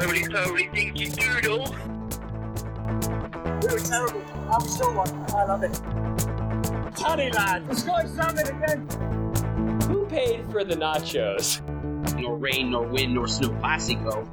roly poly dinky doodle. We were terrible. I'm still one. I love it. Tony lad, the Scottish salmon again. Who paid for the nachos? Nor rain, nor wind, nor snow classico.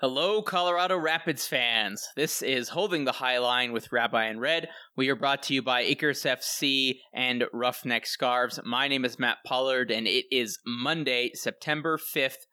Hello, Colorado Rapids fans. This is Holding the High Line with Rabbi and Red. We are brought to you by Icarus FC and Ruffneck Scarves. My name is Matt Pollard, and it is Monday, September 5th,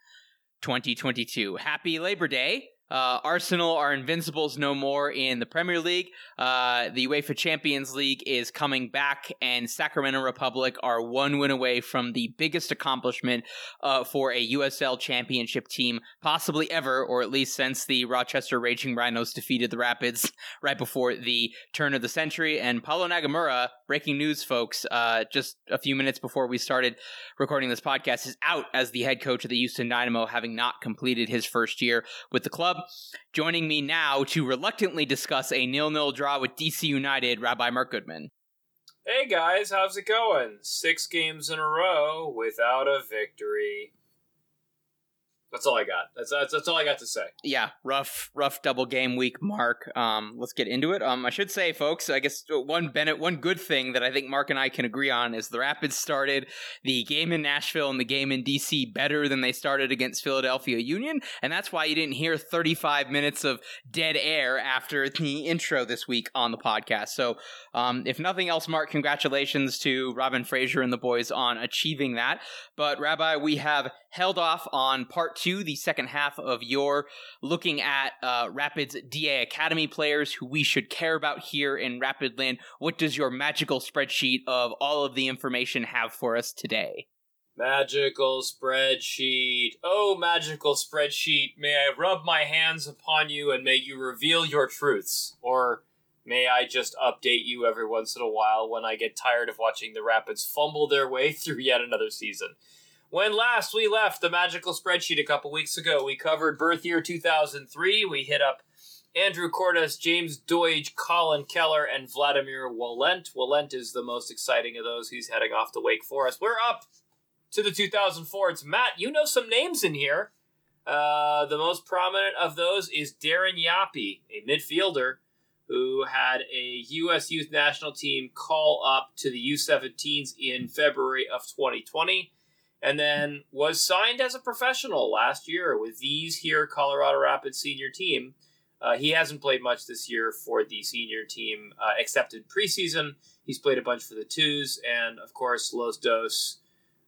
2022. Happy Labor Day. Uh, Arsenal are invincibles no more in the Premier League. Uh, the UEFA Champions League is coming back, and Sacramento Republic are one win away from the biggest accomplishment uh, for a USL Championship team, possibly ever, or at least since the Rochester Raging Rhinos defeated the Rapids right before the turn of the century. And Paulo Nagamura, breaking news, folks, uh, just a few minutes before we started recording this podcast, is out as the head coach of the Houston Dynamo, having not completed his first year with the club. Joining me now to reluctantly discuss a nil-nil draw with DC United, Rabbi Mark Goodman. Hey guys, how's it going? Six games in a row without a victory. That's all I got. That's that's, that's all I got to say. yeah, rough, rough double game week, Mark. Um, let's get into it. Um, I should say, folks, I guess one Bennett, one good thing that I think Mark and I can agree on is the Rapids started the game in Nashville and the game in DC better than they started against Philadelphia Union, and that's why you didn't hear 35 minutes of dead air after the intro this week on the podcast. So, um, if nothing else, Mark, congratulations to Robin Fraser and the boys on achieving that. But Rabbi, we have held off on part two, the second half of your looking at uh, Rapids DA Academy players who we should care about here in Rapidland. What does your magical spreadsheet of all of the information have for us today? Magical spreadsheet. Oh, magical spreadsheet. May I rub my hands upon you and may you reveal your truths? Or may I just update you every once in a while when I get tired of watching the Rapids fumble their way through yet another season? When last we left the magical spreadsheet a couple weeks ago, we covered birth year 2003. We hit up Andrew Cordes, James Deutsch, Colin Keller, and Vladimir Walent. Walent is the most exciting of those. He's heading off to Wake Forest. We're up to the 2004. It's Matt. You know some names in here. Uh, the most prominent of those is Darren Yapi, a midfielder who had a U.S. Youth National Team call up to the U17s in February of 2020 and then was signed as a professional last year with these here Colorado Rapids senior team. Uh, he hasn't played much this year for the senior team, uh, except in preseason. He's played a bunch for the twos, and of course, Los Dos.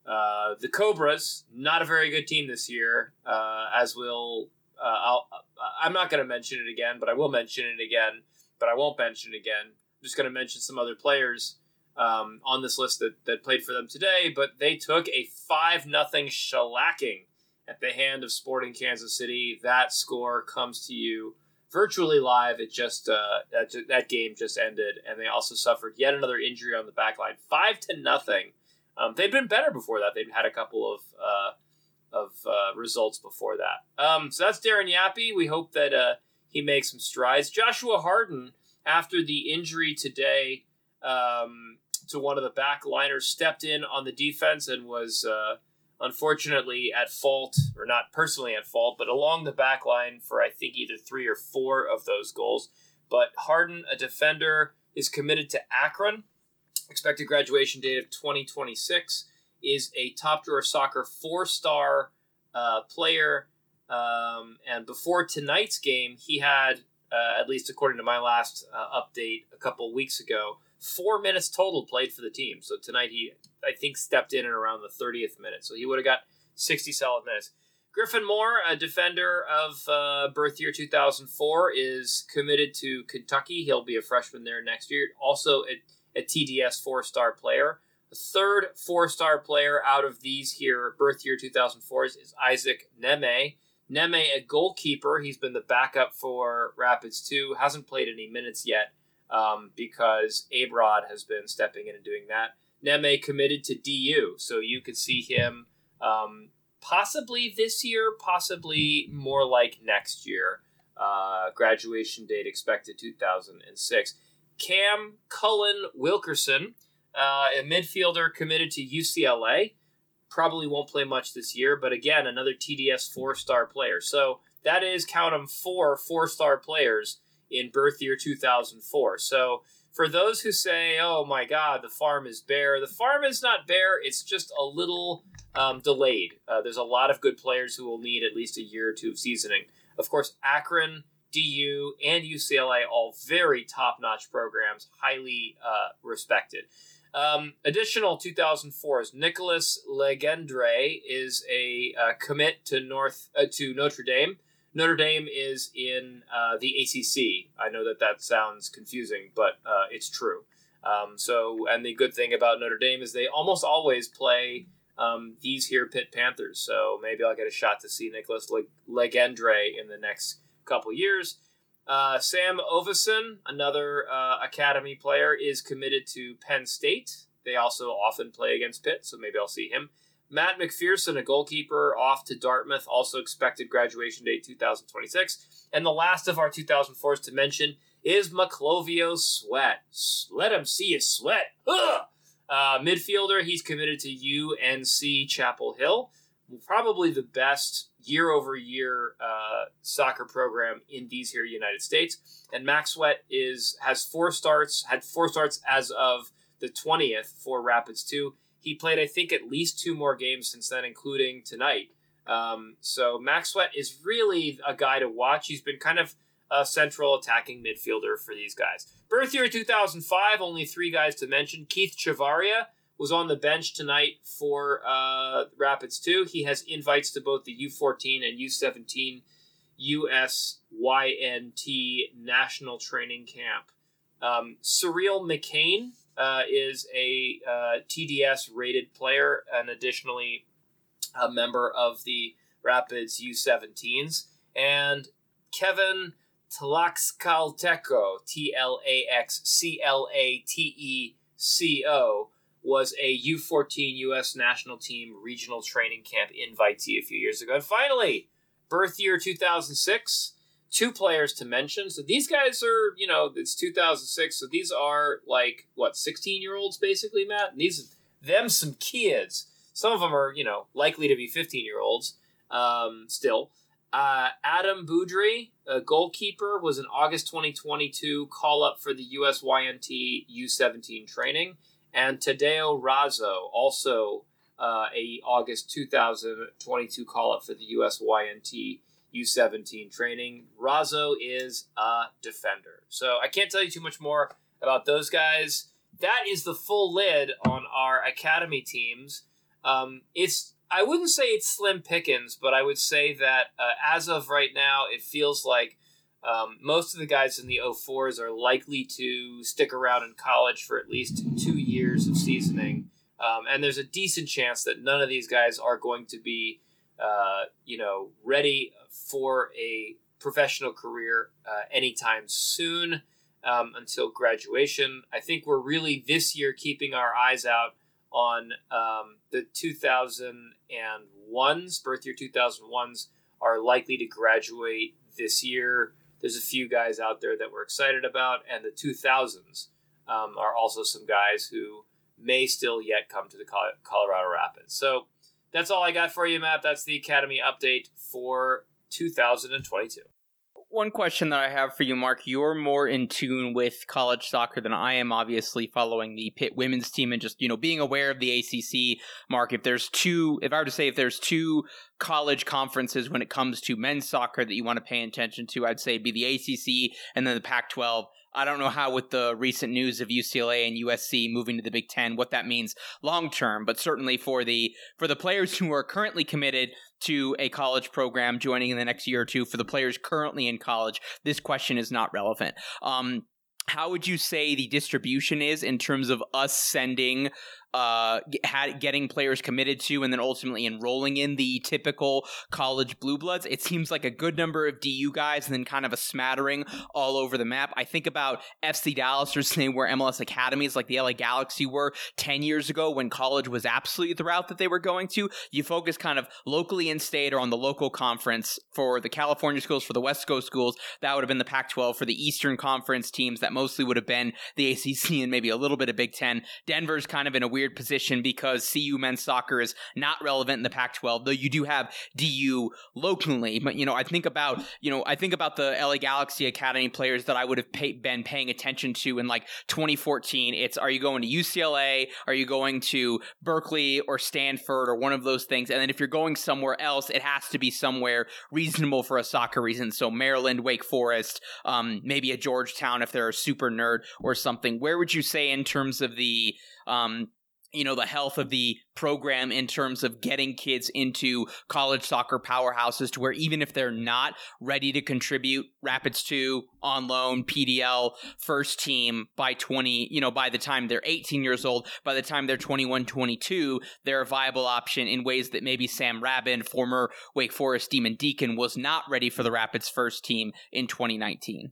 Uh, the Cobras, not a very good team this year, uh, as will. Uh, I'll, I'm not going to mention it again, but I will mention it again, but I won't mention it again. I'm just going to mention some other players um, on this list that, that played for them today, but they took a 5 nothing shellacking at the hand of Sporting Kansas City. That score comes to you virtually live. It just uh, that, that game just ended, and they also suffered yet another injury on the back line. Five to nothing. Um, they'd been better before that. They'd had a couple of uh, of uh, results before that. Um, so that's Darren Yapi. We hope that uh, he makes some strides. Joshua Harden, after the injury today, um, to one of the back liners, stepped in on the defense and was uh, unfortunately at fault, or not personally at fault, but along the back line for I think either three or four of those goals. But Harden, a defender, is committed to Akron. Expected graduation date of 2026. Is a top drawer soccer four star uh, player. Um, and before tonight's game, he had, uh, at least according to my last uh, update a couple weeks ago, four minutes total played for the team. So tonight he, I think, stepped in at around the 30th minute. So he would have got 60 solid minutes. Griffin Moore, a defender of uh, birth year 2004, is committed to Kentucky. He'll be a freshman there next year. Also a, a TDS four star player. The third four star player out of these here, birth year 2004s, is Isaac Neme. Neme, a goalkeeper. He's been the backup for Rapids 2. Hasn't played any minutes yet um, because Abrod has been stepping in and doing that. Neme committed to DU, so you could see him um, possibly this year, possibly more like next year. Uh, graduation date expected 2006. Cam Cullen Wilkerson, uh, a midfielder committed to UCLA, probably won't play much this year, but again, another TDS four star player. So that is, count them, four four star players in birth year 2004. So for those who say, oh my God, the farm is bare, the farm is not bare, it's just a little um, delayed. Uh, there's a lot of good players who will need at least a year or two of seasoning. Of course, Akron, DU, and UCLA, all very top notch programs, highly uh, respected. Um, additional 2004 is Nicholas Legendre is a uh, commit to North uh, to Notre Dame. Notre Dame is in uh, the ACC. I know that that sounds confusing, but uh, it's true. Um, so, and the good thing about Notre Dame is they almost always play um, these here Pitt Panthers. So maybe I'll get a shot to see Nicholas Legendre in the next couple years. Uh, Sam Ovison, another uh, academy player, is committed to Penn State. They also often play against Pitt, so maybe I'll see him. Matt McPherson, a goalkeeper, off to Dartmouth, also expected graduation date 2026. And the last of our 2004s to mention is Maclovio Sweat. Let him see his sweat. Ugh! Uh, midfielder, he's committed to UNC Chapel Hill. Probably the best year over year soccer program in these here United States. And Max Sweat is has four starts, had four starts as of the 20th for Rapids 2. He played, I think, at least two more games since then, including tonight. Um, so Max Sweat is really a guy to watch. He's been kind of a central attacking midfielder for these guys. Birth year 2005, only three guys to mention. Keith Chavaria was on the bench tonight for uh, Rapids 2. He has invites to both the U14 and U17 USYNT National Training Camp. Um, Surreal McCain uh, is a uh, TDS rated player and additionally a member of the Rapids U17s. And Kevin Tlaxcalteco, T L A X C L A T E C O, was a U14 U.S. national team regional training camp invitee a few years ago. And finally, birth year 2006, two players to mention. So these guys are, you know, it's 2006, so these are like, what, 16 year olds basically, Matt? And these, them some kids. Some of them are, you know, likely to be 15 year olds um, still. Uh, Adam Boudry, a goalkeeper, was an August 2022 call up for the USYNT U17 training, and Tadeo Razzo, also uh, a August 2022 call up for the USYNT U17 training. Razzo is a defender, so I can't tell you too much more about those guys. That is the full lid on our academy teams. Um, it's I wouldn't say it's slim pickings, but I would say that uh, as of right now, it feels like um, most of the guys in the 04s are likely to stick around in college for at least two years of seasoning. Um, and there's a decent chance that none of these guys are going to be, uh, you know, ready for a professional career uh, anytime soon um, until graduation. I think we're really this year keeping our eyes out on um, the 2001s, birth year 2001s, are likely to graduate this year. There's a few guys out there that we're excited about, and the 2000s um, are also some guys who may still yet come to the Colorado Rapids. So that's all I got for you, Matt. That's the Academy update for 2022 one question that I have for you, Mark. You're more in tune with college soccer than I am, obviously, following the Pitt women's team and just, you know, being aware of the ACC. Mark, if there's two, if I were to say if there's two college conferences when it comes to men's soccer that you want to pay attention to, I'd say be the ACC and then the Pac 12. I don't know how, with the recent news of UCLA and USC moving to the Big Ten, what that means long term. But certainly for the for the players who are currently committed to a college program joining in the next year or two, for the players currently in college, this question is not relevant. Um, how would you say the distribution is in terms of us sending uh, had getting players committed to and then ultimately enrolling in the typical college blue bloods. It seems like a good number of DU guys and then kind of a smattering all over the map. I think about FC Dallas or saying where MLS academies like the LA Galaxy were 10 years ago when college was absolutely the route that they were going to. You focus kind of locally in state or on the local conference for the California schools, for the West Coast schools. That would have been the Pac 12 for the Eastern Conference teams that mostly would have been the ACC and maybe a little bit of Big Ten. Denver's kind of in a weird position because CU men's soccer is not relevant in the Pac 12, though you do have DU locally. But, you know, I think about, you know, I think about the LA Galaxy Academy players that I would have pay- been paying attention to in like 2014. It's are you going to UCLA? Are you going to Berkeley or Stanford or one of those things? And then if you're going somewhere else, it has to be somewhere reasonable for a soccer reason. So Maryland, Wake Forest, um, maybe a Georgetown if they're a super nerd or something. Where would you say in terms of the um, you know the health of the program in terms of getting kids into college soccer powerhouses to where even if they're not ready to contribute rapids 2 on loan pdl first team by 20 you know by the time they're 18 years old by the time they're 21 22 they're a viable option in ways that maybe Sam Raben former wake forest demon deacon was not ready for the rapids first team in 2019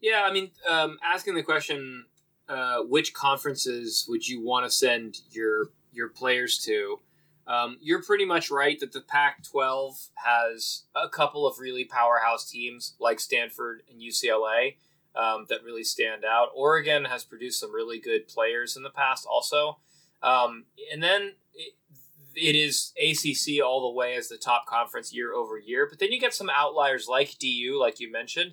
Yeah, I mean, um, asking the question, uh, which conferences would you want to send your your players to? Um, you're pretty much right that the Pac-12 has a couple of really powerhouse teams like Stanford and UCLA um, that really stand out. Oregon has produced some really good players in the past, also, um, and then. It, it is ACC all the way as the top conference year over year, but then you get some outliers like DU, like you mentioned,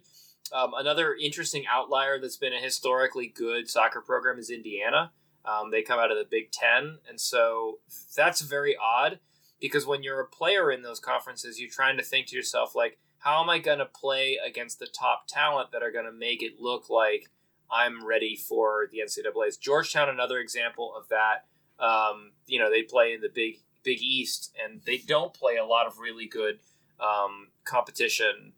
um, another interesting outlier that's been a historically good soccer program is Indiana. Um, they come out of the Big Ten, and so that's very odd because when you're a player in those conferences, you're trying to think to yourself like, how am I going to play against the top talent that are going to make it look like I'm ready for the NCAA's? Georgetown, another example of that. Um, you know, they play in the Big Big East, and they don't play a lot of really good um, competition.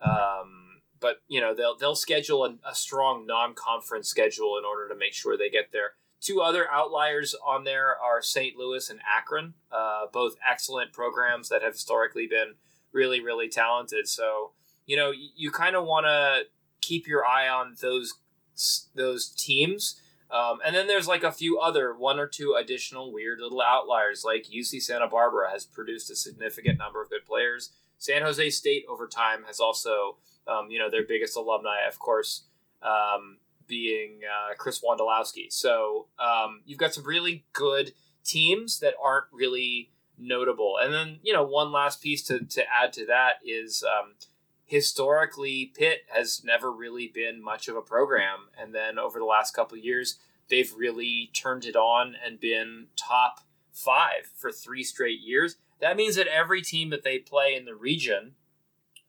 Um, but you know they'll they'll schedule a, a strong non-conference schedule in order to make sure they get there. Two other outliers on there are St. Louis and Akron, uh, both excellent programs that have historically been really really talented. So you know you, you kind of want to keep your eye on those those teams. Um, and then there's like a few other one or two additional weird little outliers, like UC Santa Barbara has produced a significant number of good players. San Jose State over time has also um, you know, their biggest alumni, of course, um, being uh, Chris Wondolowski. So um, you've got some really good teams that aren't really notable. And then, you know, one last piece to, to add to that is um, historically, Pitt has never really been much of a program. And then over the last couple years, they've really turned it on and been top five for three straight years. That means that every team that they play in the region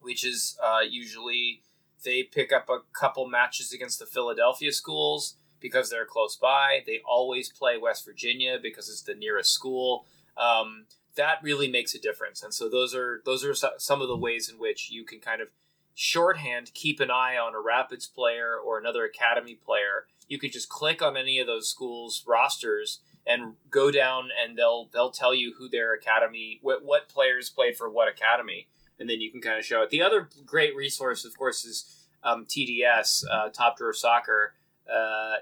which is uh, usually they pick up a couple matches against the Philadelphia schools because they're close by. They always play West Virginia because it's the nearest school. Um, that really makes a difference, and so those are those are some of the ways in which you can kind of shorthand keep an eye on a Rapids player or another academy player. You could just click on any of those schools rosters and go down, and they'll they'll tell you who their academy what what players played for what academy and then you can kind of show it. The other great resource, of course, is um, TDS, uh, Top Drawer Soccer. Uh,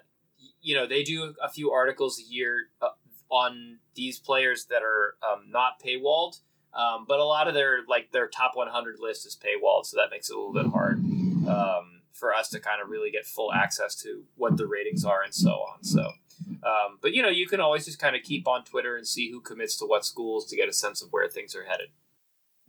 you know, they do a few articles a year uh, on these players that are um, not paywalled, um, but a lot of their like their top 100 list is paywalled, so that makes it a little bit hard um, for us to kind of really get full access to what the ratings are and so on. So. Um, but you know, you can always just kind of keep on Twitter and see who commits to what schools to get a sense of where things are headed.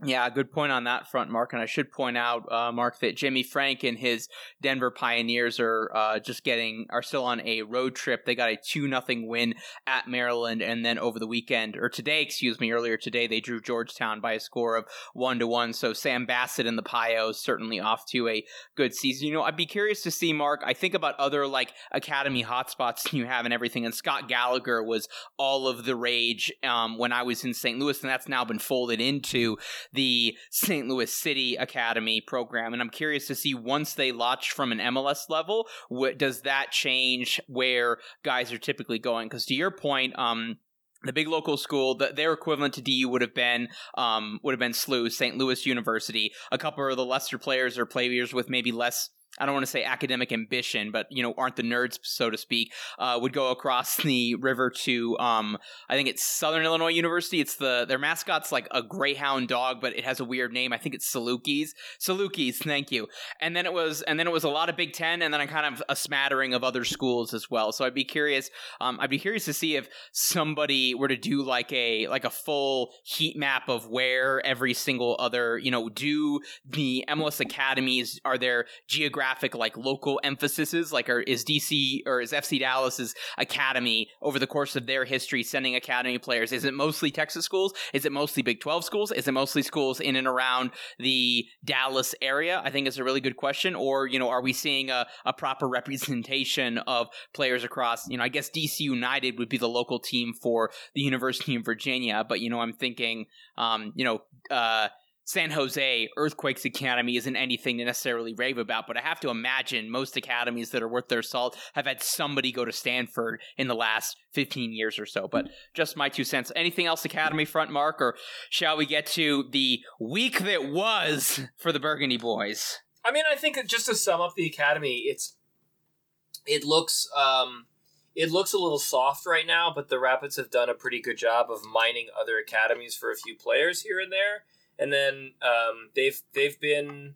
Yeah, good point on that front, Mark. And I should point out, uh, Mark, that Jimmy Frank and his Denver Pioneers are uh, just getting are still on a road trip. They got a two nothing win at Maryland, and then over the weekend or today, excuse me, earlier today, they drew Georgetown by a score of one to one. So Sam Bassett and the Pios certainly off to a good season. You know, I'd be curious to see, Mark. I think about other like academy hotspots you have and everything. And Scott Gallagher was all of the rage um, when I was in St. Louis, and that's now been folded into the St. Louis City Academy program. And I'm curious to see once they launch from an MLS level, what does that change where guys are typically going? Because to your point, um, the big local school, the, their equivalent to DU would have been um, would have been SLU, St. Louis University. A couple of the lesser players or players with maybe less I don't want to say academic ambition, but you know, aren't the nerds, so to speak, uh, would go across the river to, um, I think it's Southern Illinois University. It's the their mascot's like a greyhound dog, but it has a weird name. I think it's Salukis. Salukis, thank you. And then it was, and then it was a lot of Big Ten, and then a kind of a smattering of other schools as well. So I'd be curious. Um, I'd be curious to see if somebody were to do like a like a full heat map of where every single other, you know, do the MLS academies are there geographic geographic like local emphases like are, is dc or is fc dallas's academy over the course of their history sending academy players? Is it mostly texas schools? Is it mostly big 12 schools? Is it mostly schools in and around the dallas area? I think is a really good question. Or you know are we seeing a, a proper representation of players across you know i guess dc united would be the local team for the university of virginia but you know i'm thinking um, you know uh, San Jose Earthquakes Academy isn't anything to necessarily rave about, but I have to imagine most academies that are worth their salt have had somebody go to Stanford in the last 15 years or so. But just my two cents. Anything else Academy front, Mark, or shall we get to the week that was for the Burgundy boys? I mean, I think just to sum up the Academy, it's it looks um, it looks a little soft right now, but the Rapids have done a pretty good job of mining other academies for a few players here and there and then um, they've they've been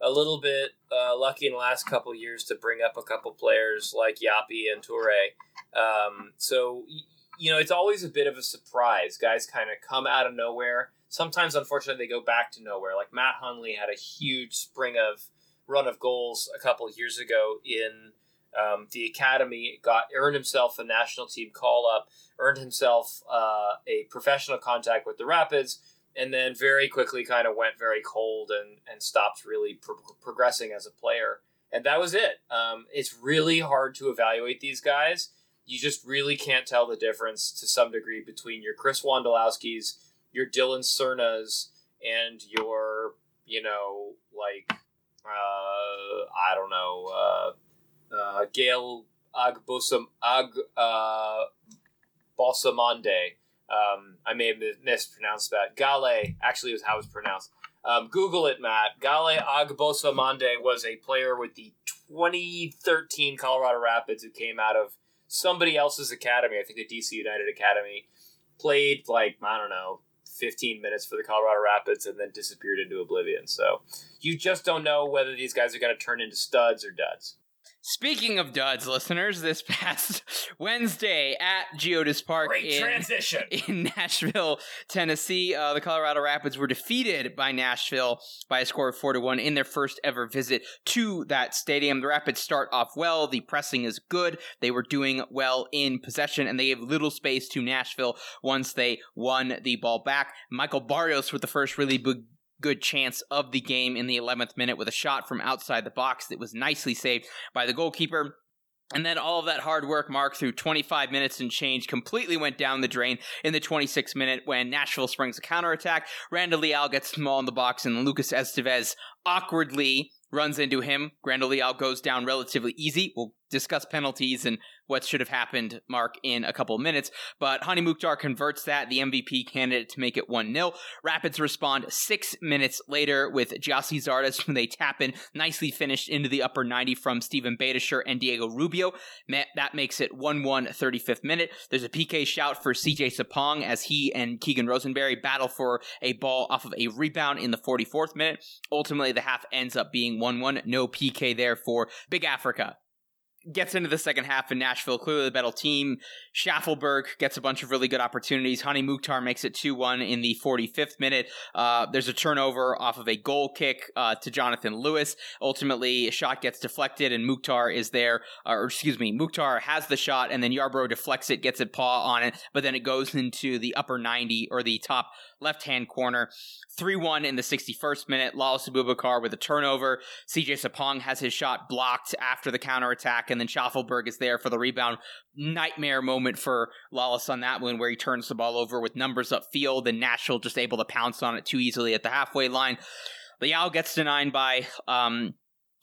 a little bit uh, lucky in the last couple years to bring up a couple players like Yapi and Toure. Um, so you know it's always a bit of a surprise. Guys kind of come out of nowhere. Sometimes, unfortunately, they go back to nowhere. Like Matt Hundley had a huge spring of run of goals a couple years ago in um, the academy. Got earned himself a national team call up. Earned himself uh, a professional contact with the Rapids and then very quickly kind of went very cold and, and stopped really pro- progressing as a player. And that was it. Um, it's really hard to evaluate these guys. You just really can't tell the difference to some degree between your Chris Wondolowski's, your Dylan Cernas, and your, you know, like, uh, I don't know, uh, uh, Gail Agbosam, Ag, uh, um, I may have mispronounced that. Gale actually was how it was pronounced. Um, Google it, Matt. Gale Agbossoumonde was a player with the 2013 Colorado Rapids who came out of somebody else's academy. I think the DC United Academy. Played like I don't know, 15 minutes for the Colorado Rapids and then disappeared into oblivion. So you just don't know whether these guys are going to turn into studs or duds. Speaking of duds, listeners, this past Wednesday at Geodis Park Great in, transition. in Nashville, Tennessee, uh, the Colorado Rapids were defeated by Nashville by a score of four to one in their first ever visit to that stadium. The Rapids start off well. The pressing is good. They were doing well in possession, and they gave little space to Nashville once they won the ball back. Michael Barrios with the first really big good chance of the game in the 11th minute with a shot from outside the box that was nicely saved by the goalkeeper. And then all of that hard work, Mark, through 25 minutes and change, completely went down the drain in the 26th minute when Nashville springs a counterattack. Randall Leal gets small in the box, and Lucas Estevez awkwardly runs into him. Randall Leal goes down relatively easy. We'll discuss penalties and what should have happened, Mark, in a couple of minutes. But Hany Mukhtar converts that, the MVP candidate, to make it 1 0. Rapids respond six minutes later with Gyasi Zardes when they tap in, nicely finished into the upper 90 from Steven Beitashour and Diego Rubio. That makes it 1 1 35th minute. There's a PK shout for CJ Sapong as he and Keegan Rosenberry battle for a ball off of a rebound in the 44th minute. Ultimately, the half ends up being 1 1. No PK there for Big Africa gets into the second half in Nashville, clearly the better team. Shaffelburg gets a bunch of really good opportunities. Hany Mukhtar makes it 2 1 in the 45th minute. Uh, there's a turnover off of a goal kick uh, to Jonathan Lewis. Ultimately, a shot gets deflected, and Mukhtar is there, or excuse me, Mukhtar has the shot, and then Yarbrough deflects it, gets a paw on it, but then it goes into the upper 90 or the top left hand corner. 3 1 in the 61st minute. Lalas Abubakar with a turnover. CJ Sapong has his shot blocked after the counterattack and then Shaffelburg is there for the rebound. Nightmare moment for Lalas on that one, where he turns the ball over with numbers upfield, and Nashville just able to pounce on it too easily at the halfway line. Leal gets denied by um,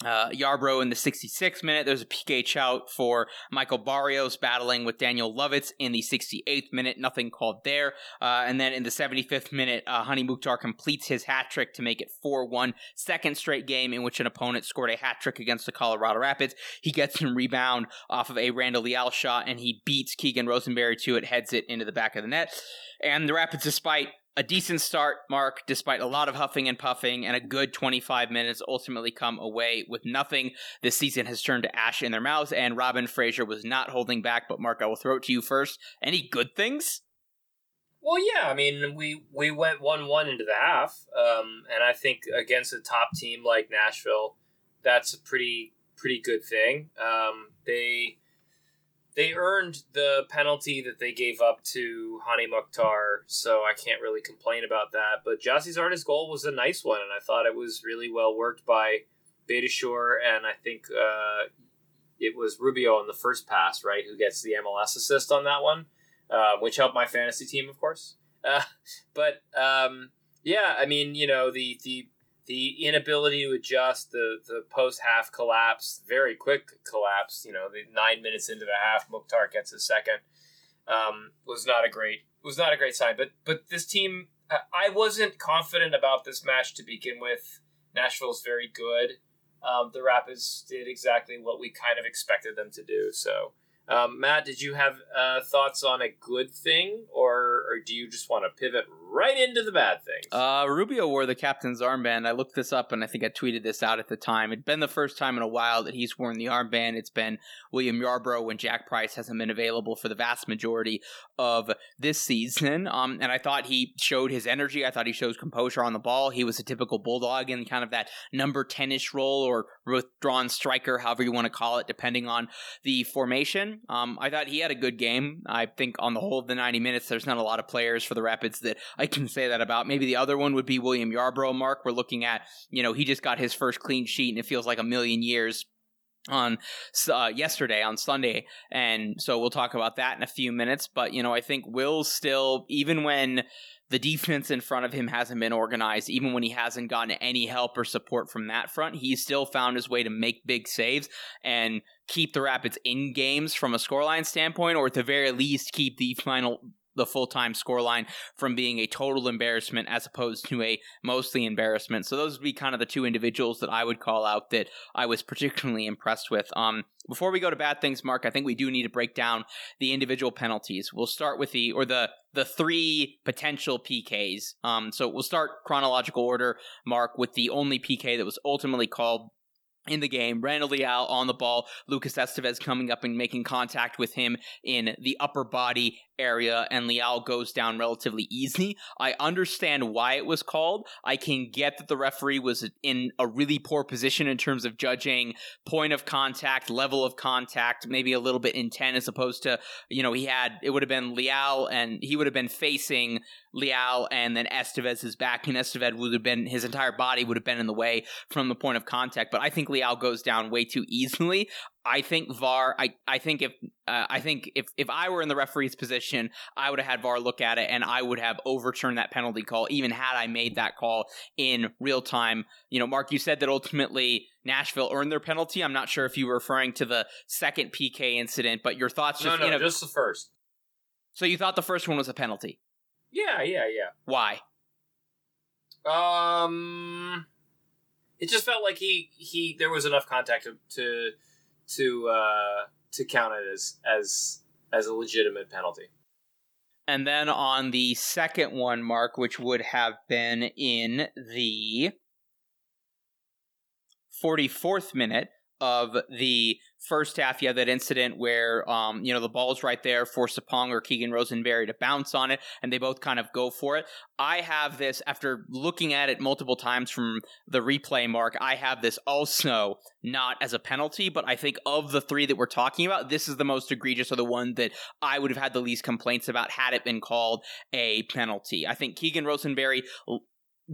uh, Yarbrough in the 66th minute. There's a PK out for Michael Barrios battling with Daniel Lovitz in the 68th minute. Nothing called there. Uh, and then in the 75th minute, uh, Hany Mukhtar completes his hat trick to make it 4 1. Second straight game in which an opponent scored a hat trick against the Colorado Rapids. He gets some rebound off of a Randall Leal shot and he beats Keegan Rosenberry to it, heads it into the back of the net. And the Rapids, despite a decent start, Mark, despite a lot of huffing and puffing and a good 25 minutes, ultimately come away with nothing. This season has turned to ash in their mouths, and Robin Fraser was not holding back. But, Mark, I will throw it to you first. Any good things? Well, yeah, I mean, we we went one one into the half, um, and I think against a top team like Nashville, that's a pretty pretty good thing. Um, they they earned the penalty that they gave up to Hany Mukhtar, so I can't really complain about that. But Gyasi Zardes' goal was a nice one, and I thought it was really well worked by Beitashour, and I think uh, it was Rubio on the first pass, right, who gets the MLS assist on that one, uh, which helped my fantasy team, of course. Uh, but um, yeah, I mean, you know, the the the inability to adjust, the the post half collapse, very quick collapse. You know, the nine minutes into the half, Mukhtar gets a second. Um, was not a great was not a great sign. But but this team, I wasn't confident about this match to begin with. Nashville's very good. Um, the Rapids did exactly what we kind of expected them to do. So um, Matt, did you have uh, thoughts on a good thing, or, or do you just want to pivot right into the bad things? Uh, Rubio wore the captain's armband. I looked this up, and I think I tweeted this out at the time. It'd been the first time in a while that he's worn the armband. It's been William Yarbrough when Jack Price hasn't been available for the vast majority of this season. Um, and I thought he showed his energy. I thought he shows composure on the ball. He was a typical bulldog in kind of that number ten-ish role or withdrawn striker, however you want to call it, depending on the formation. Um, I thought he had a good game. I think on the whole of the 90 minutes, there's not a lot of players for the Rapids that I can say that about. Maybe the other one would be William Yarbrough, Mark. We're looking at, you know, he just got his first clean sheet and it feels like a million years on uh, yesterday on Sunday, and so we'll talk about that in a few minutes. But you know, I think Will still, even when the defense in front of him hasn't been organized, even when he hasn't gotten any help or support from that front, he's still found his way to make big saves and keep the Rapids in games from a scoreline standpoint, or at the very least keep the final the full time scoreline from being a total embarrassment as opposed to a mostly embarrassment. So those would be kind of the two individuals that I would call out that I was particularly impressed with. Um, before we go to bad things, Mark, I think we do need to break down the individual penalties. We'll start with the or the the three potential PKs. Um, so we'll start chronological order, Mark, with the only PK that was ultimately called in the game. Randall Leal on the ball. Lucas Estevez coming up and making contact with him in the upper body area, and Leal goes down relatively easy. I understand why it was called. I can get that the referee was in a really poor position in terms of judging point of contact, level of contact, maybe a little bit intent as opposed to, you know, he had, it would have been Leal and he would have been facing Leal and then Estevez's back, and Estevez would have been, his entire body would have been in the way from the point of contact. But I think Leal goes down way too easily. I think VAR. I, I think if uh, I think if if I were in the referee's position, I would have had VAR look at it and I would have overturned that penalty call, even had I made that call in real time. You know, Mark, you said that ultimately Nashville earned their penalty. I'm not sure if you were referring to the second PK incident, but your thoughts just no, no, you know, just the first. So you thought the first one was a penalty? Yeah, yeah, yeah. Why? Um, it just felt like he he there was enough contact to to to, uh, to count it as as as a legitimate penalty. And then on the second one, Mark, which would have been in the 44th minute of the first half, you have that incident where, um, you know, the ball's right there for Sapong or Keegan Rosenberry to bounce on it, and they both kind of go for it. I have this, after looking at it multiple times from the replay mark, I have this also not as a penalty, but I think of the three that we're talking about, this is the most egregious or the one that I would have had the least complaints about had it been called a penalty. I think Keegan Rosenberry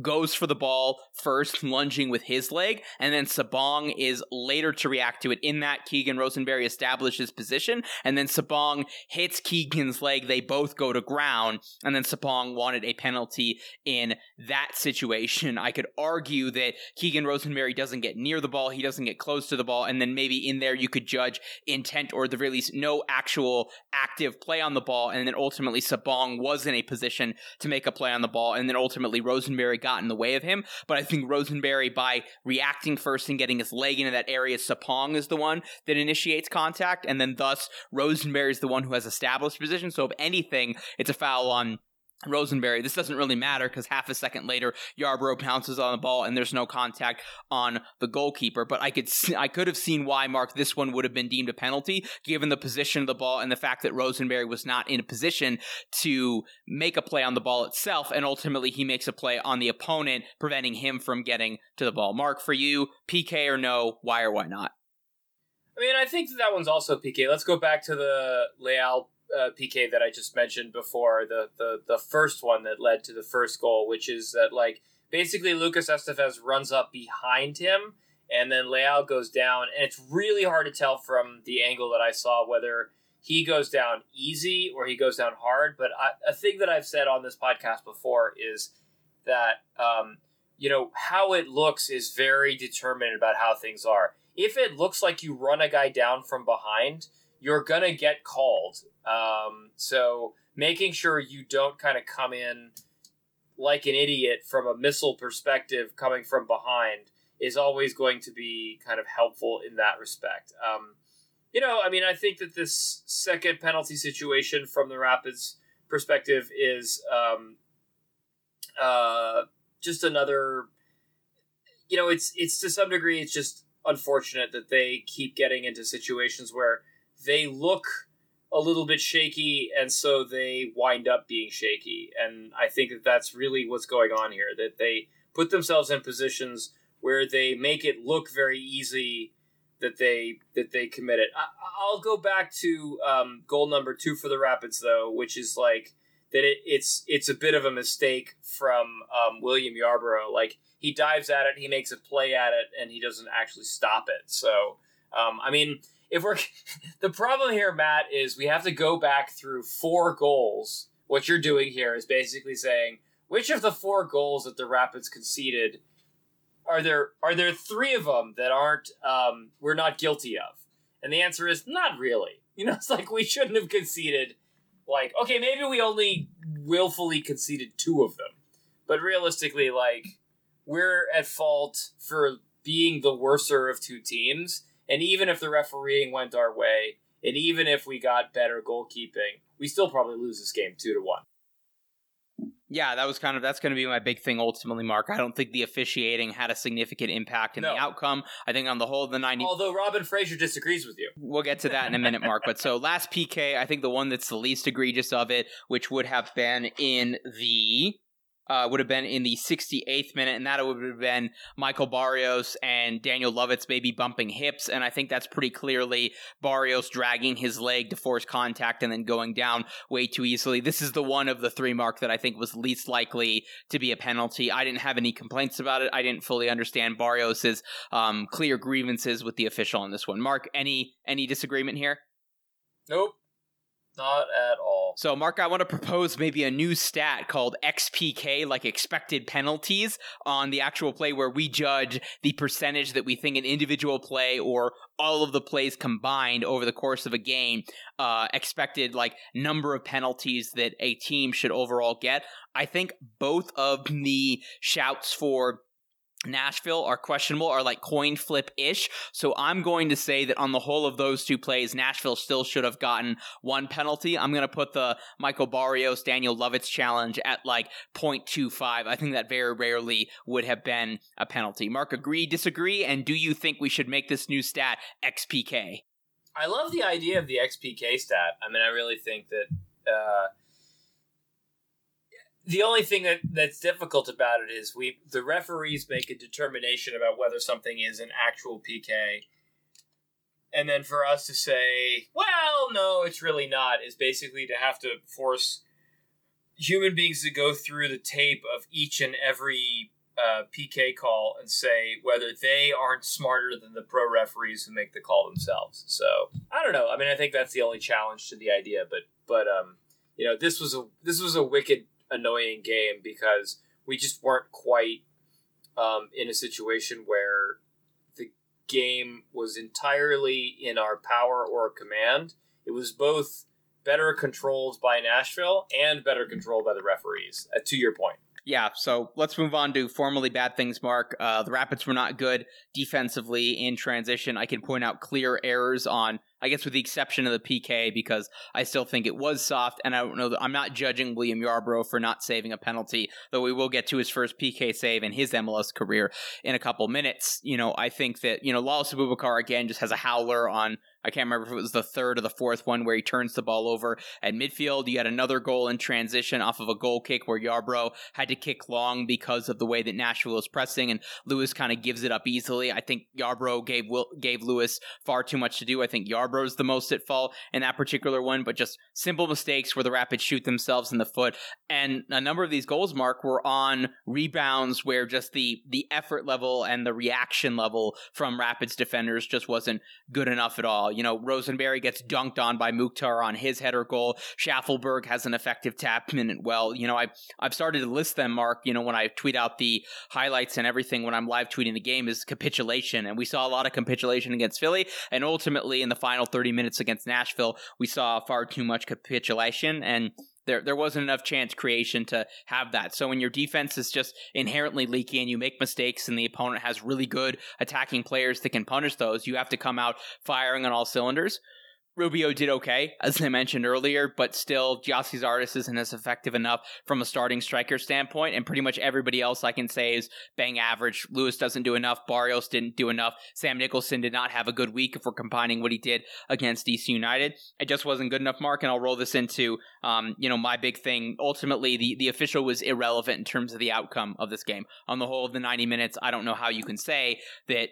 goes for the ball first, lunging with his leg, and then Sapong is later to react to it. In that, Keegan Rosenberry establishes position, and then Sapong hits Keegan's leg. They both go to ground, and then Sapong wanted a penalty in that situation. I could argue that Keegan Rosenberry doesn't get near the ball, he doesn't get close to the ball, and then maybe in there you could judge intent or at the very least no actual active play on the ball, and then ultimately Sapong was in a position to make a play on the ball, and then ultimately Rosenberry got in the way of him. But I think Rosenberry, by reacting first and getting his leg into that area, Sapong is the one that initiates contact, and then thus Rosenberry is the one who has established position. So if anything, it's a foul on Rosenberry. This doesn't really matter because half a second later, Yarbrough pounces on the ball and there's no contact on the goalkeeper. But I could see, I could have seen why Mark this one would have been deemed a penalty given the position of the ball and the fact that Rosenberry was not in a position to make a play on the ball itself, and ultimately he makes a play on the opponent, preventing him from getting to the ball. Mark, for you, PK or no? Why or why not? I mean, I think that, that one's also PK. Let's go back to the Leal uh, PK that I just mentioned before, the, the the first one that led to the first goal, which is that like basically Lucas Estevez runs up behind him, and then Leal goes down, and it's really hard to tell from the angle that I saw whether he goes down easy or he goes down hard. But I, a thing that I've said on this podcast before is that um, you know how it looks is very determinant about how things are. If it looks like you run a guy down from behind, you're gonna get called. Um, so making sure you don't kind of come in like an idiot from a missile perspective coming from behind is always going to be kind of helpful in that respect. Um, you know, I mean, I think that this second penalty situation from the Rapids perspective is um, uh, just another. You know, it's it's to some degree, it's just unfortunate that they keep getting into situations where they look a little bit shaky, and so they wind up being shaky. And I think that that's really what's going on here. That they put themselves in positions where they make it look very easy that they that they commit it. I, I'll go back to um, goal number two for the Rapids though, which is like that it, it's it's a bit of a mistake from um, William Yarbrough. Like he dives at it, he makes a play at it, and he doesn't actually stop it. So um, I mean, if we're the problem here, Matt, is we have to go back through four goals. What you're doing here is basically saying which of the four goals that the Rapids conceded are there are there three of them that aren't um, we're not guilty of? And the answer is not really. You know, it's like we shouldn't have conceded. Like, okay, maybe we only willfully conceded two of them, but realistically, like we're at fault for being the worser of two teams and even if the refereeing went our way, and even if we got better goalkeeping, we still probably lose this game two to one. Yeah, that was kind of that's going to be my big thing ultimately, Mark. I don't think the officiating had a significant impact in No. the outcome. I think on the whole, the ninety. Although Robin Fraser disagrees with you. We'll get to that in a minute, Mark. But so last PK, I think the one that's the least egregious of it, which would have been in the uh, would have been in the 68th minute, and that would have been Michael Barrios and Daniel Lovitz maybe bumping hips, and I think that's pretty clearly Barrios dragging his leg to force contact and then going down way too easily. This is the one of the three mark that I think was least likely to be a penalty. I didn't have any complaints about it. I didn't fully understand Barrios's um, clear grievances with the official on this one. Mark, any any disagreement here? Nope. Not at all. So, Mark, I want to propose maybe a new stat called XPK, like expected penalties, on the actual play where we judge the percentage that we think an individual play or all of the plays combined over the course of a game, uh, expected like number of penalties that a team should overall get. I think both of the shouts for Nashville are questionable, are like coin flip ish. So I'm going to say that on the whole of those two plays, Nashville still should have gotten one penalty. I'm going to put the Michael Barrios, Daniel Lovitz challenge at like 0.25. I think that very rarely would have been a penalty. Mark, agree, disagree? And do you think we should make this new stat XPK? I love the idea of the XPK stat. I mean, I really think that uh, the only thing that, that's difficult about it is we the referees make a determination about whether something is an actual PK, and then for us to say, "Well, no, it's really not," is basically to have to force human beings to go through the tape of each and every uh, PK call and say whether they aren't smarter than the pro referees who make the call themselves. So I don't know. I mean, I think that's the only challenge to the idea. But but um, you know, this was a this was a wicked annoying game because we just weren't quite um, in a situation where the game was entirely in our power or command. It was both better controlled by Nashville and better controlled by the referees. Uh, to your point. Yeah, so let's move on to formally bad things, Mark. Uh, the Rapids were not good defensively in transition. I can point out clear errors on, I guess, with the exception of the PK, because I still think it was soft. And I don't know that I'm not judging William Yarbrough for not saving a penalty, though we will get to his first PK save in his MLS career in a couple minutes. You know, I think that, you know, Lalas Abubakar again just has a howler on I can't remember if it was the third or the fourth one where he turns the ball over at midfield. You had another goal in transition off of a goal kick where Yarbrough had to kick long because of the way that Nashville was pressing, and Lewis kind of gives it up easily. I think Yarbrough gave gave Lewis far too much to do. I think Yarbrough's the most at fault in that particular one, but just simple mistakes where the Rapids shoot themselves in the foot. And a number of these goals, Mark, were on rebounds where just the the effort level and the reaction level from Rapids defenders just wasn't good enough at all. You know, Rosenberry gets dunked on by Mukhtar on his header goal. Shaffelburg has an effective tap minute. Well, you know, I've I've started to list them, Mark. You know, when I tweet out the highlights and everything when I'm live tweeting the game is capitulation, and we saw a lot of capitulation against Philly, and ultimately in the final 30 minutes against Nashville, we saw far too much capitulation and there there wasn't enough chance creation to have that. So when your defense is just inherently leaky and you make mistakes and the opponent has really good attacking players that can punish those, you have to come out firing on all cylinders. Rubio did okay, as I mentioned earlier, but still, Gyasi Zardes isn't as effective enough from a starting striker standpoint, and pretty much everybody else I can say is bang average. Lewis doesn't do enough, Barrios didn't do enough, Sam Nicholson did not have a good week if we're combining what he did against DC United. It just wasn't good enough, Mark, and I'll roll this into, um, you know, my big thing. Ultimately, the, the official was irrelevant in terms of the outcome of this game. On the whole of the 90 minutes, I don't know how you can say that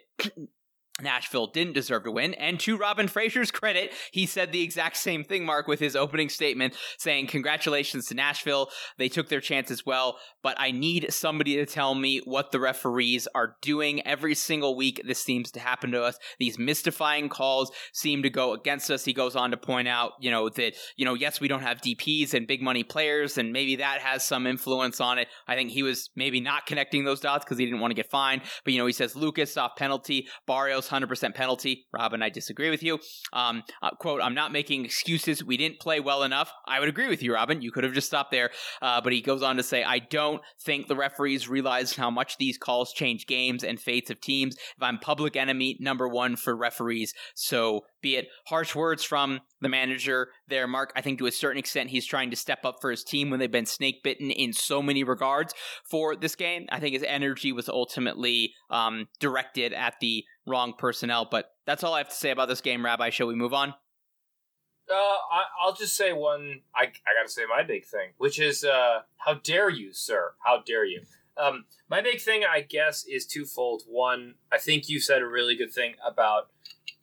Nashville didn't deserve to win. And to Robin Fraser's credit, he said the exact same thing, Mark, with his opening statement saying, Congratulations to Nashville. They took their chance as well, but I need somebody to tell me what the referees are doing. Every single week, this seems to happen to us. These mystifying calls seem to go against us. He goes on to point out, you know, that, you know, yes, we don't have DPs and big money players, and maybe that has some influence on it. I think he was maybe not connecting those dots because he didn't want to get fined. But, you know, he says Lucas off penalty, Barrios 100% penalty. Robin, I disagree with you. Um, uh, quote, I'm not making excuses. We didn't play well enough. I would agree with you, Robin. You could have just stopped there. Uh, but he goes on to say, I don't think the referees realize how much these calls change games and fates of teams. If I'm public enemy number one for referees, so be it harsh words from the manager there, Mark. I think to a certain extent he's trying to step up for his team when they've been snake bitten in so many regards for this game. I think his energy was ultimately um, directed at the wrong personnel. But that's all I have to say about this game, Rabbi. Shall we move on? Uh, I, I'll just say one. I, I got to say my big thing, which is uh, how dare you, sir? How dare you? Um, my big thing, I guess, is twofold. One, I think you said a really good thing about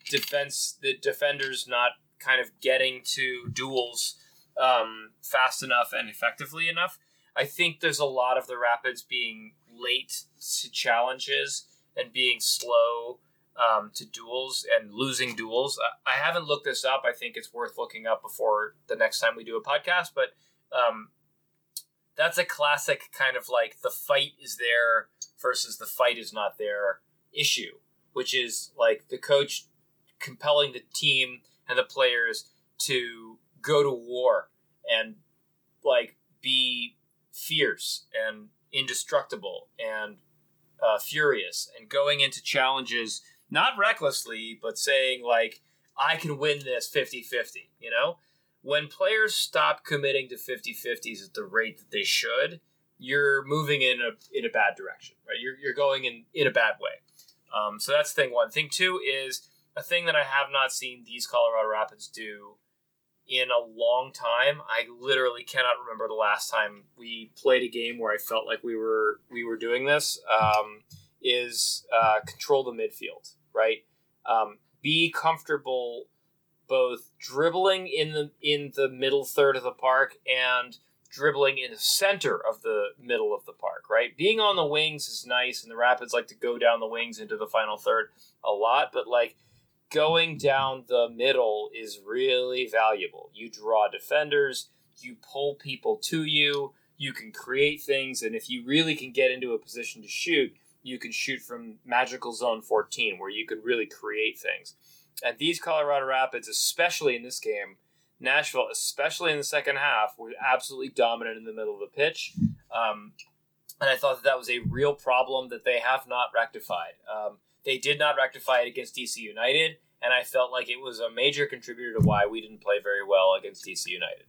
defense, the defenders not kind of getting to duels um, fast enough and effectively enough. I think there's a lot of the Rapids being late to challenges and being slow um, to duels and losing duels. I, I haven't looked this up. I think it's worth looking up before the next time we do a podcast. But um, that's a classic kind of like the fight is there versus the fight is not there issue, which is like the coach compelling the team and the players to go to war and like be fierce and indestructible and uh, furious and going into challenges not recklessly but saying like i can win this 50-50 you know? When players stop committing to 50-50s at the rate that they should you're moving in a in a bad direction right? You're, you're going in in a bad way. Um, so that's thing one. Thing two is a thing that I have not seen these Colorado Rapids do in a long time. I literally cannot remember the last time we played a game where I felt like we were we were doing this. Um, is uh, control the midfield, right? Um, be comfortable both dribbling in the in the middle third of the park and dribbling in the center of the middle of the park, right? Being on the wings is nice, and the Rapids like to go down the wings into the final third a lot, but like going down the middle is really valuable. You draw defenders, you pull people to you, you can create things, and if you really can get into a position to shoot, you can shoot from magical zone 14 where you can really create things. And these Colorado Rapids, especially in this game, Nashville, especially in the second half, were absolutely dominant in the middle of the pitch. Um, and I thought that that was a real problem that they have not rectified. Um, they did not rectify it against DC United, and I felt like it was a major contributor to why we didn't play very well against DC United.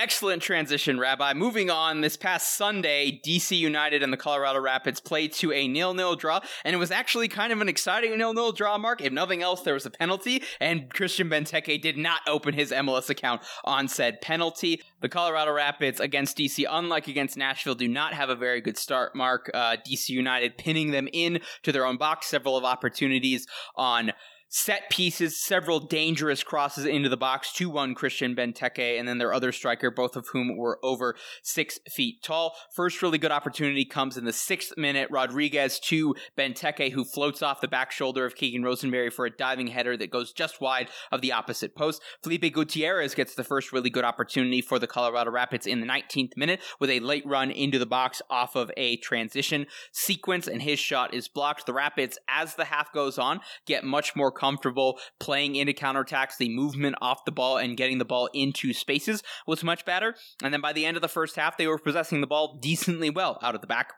Excellent transition, Rabbi. Moving on, this past Sunday, DC United and the Colorado Rapids played to a nil-nil draw, and it was actually kind of an exciting nil-nil draw, Mark. If nothing else, there was a penalty, and Christian Benteke did not open his MLS account on said penalty. The Colorado Rapids against DC, unlike against Nashville, do not have a very good start, Mark. Uh, DC United pinning them in to their own box, several of opportunities on set pieces, several dangerous crosses into the box to one Christian Benteke and then their other striker, both of whom were over six feet tall. First really good opportunity comes in the sixth minute. Rodriguez to Benteke, who floats off the back shoulder of Keegan Rosenberry for a diving header that goes just wide of the opposite post. Felipe Gutierrez gets the first really good opportunity for the Colorado Rapids in the 19th minute with a late run into the box off of a transition sequence, and his shot is blocked. The Rapids, as the half goes on, get much more comfortable playing into counterattacks. The movement off the ball and getting the ball into spaces was much better. And then by the end of the first half, they were possessing the ball decently well out of the back.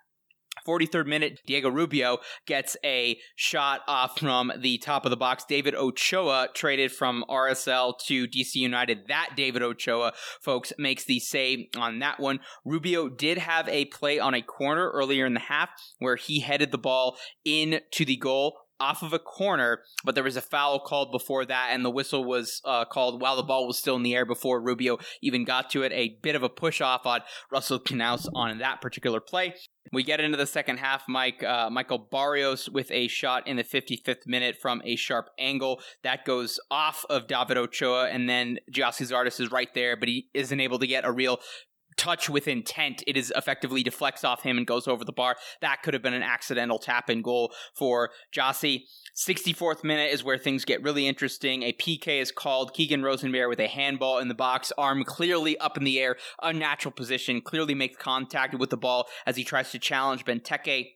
43rd minute, Diego Rubio gets a shot off from the top of the box. David Ochoa traded from RSL to DC United. That David Ochoa, folks, makes the save on that one. Rubio did have a play on a corner earlier in the half where he headed the ball into the goal off of a corner, but there was a foul called before that, and the whistle was uh, called while the ball was still in the air before Rubio even got to it. A bit of a push off on Russell Canouse on that particular play. We get into the second half, Mike. Uh, Michael Barrios with a shot in the 55th minute from a sharp angle that goes off of David Ochoa, and then Gyasi Zardes is right there, but he isn't able to get a real touch with intent. It is effectively deflects off him and goes over the bar. That could have been an accidental tap in goal for Gyasi. 64th minute is where things get really interesting. A PK is called. Keegan Rosenberry with a handball in the box, arm clearly up in the air, unnatural position, clearly makes contact with the ball as he tries to challenge Benteke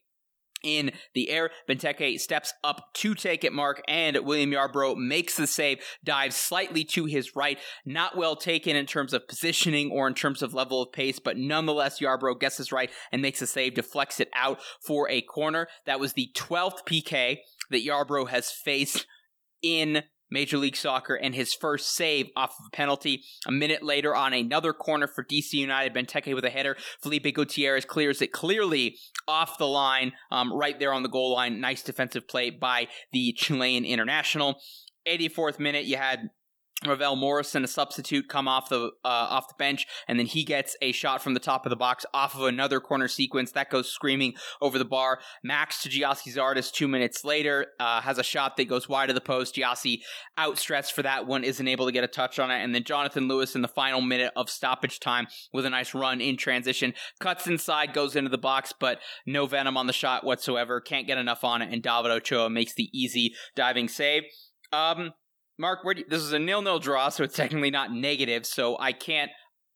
in the air. Benteke steps up to take it, Mark, and William Yarbrough makes the save, dives slightly to his right. Not well taken in terms of positioning or in terms of level of pace, but nonetheless, Yarbrough gets this right and makes a save, deflects it out for a corner. That was the 12th PK that Yarbrough has faced in Major League Soccer and his first save off of a penalty. A minute later, on another corner for DC United, Benteke with a header. Felipe Gutierrez clears it clearly off the line, um, right there on the goal line. Nice defensive play by the Chilean international. 84th minute, you had Ravel Morrison, a substitute, come off the uh, off the bench, and then he gets a shot from the top of the box off of another corner sequence that goes screaming over the bar. Max to Gyasi Zardes two minutes later uh, has a shot that goes wide of the post. Gyasi outstretched for that one, isn't able to get a touch on it, and then Jonathan Lewis in the final minute of stoppage time with a nice run in transition cuts inside, goes into the box, but no venom on the shot whatsoever. Can't get enough on it, and David Ochoa makes the easy diving save. Um, Mark, where do you, this is a nil-nil draw, so it's technically not negative. So I can't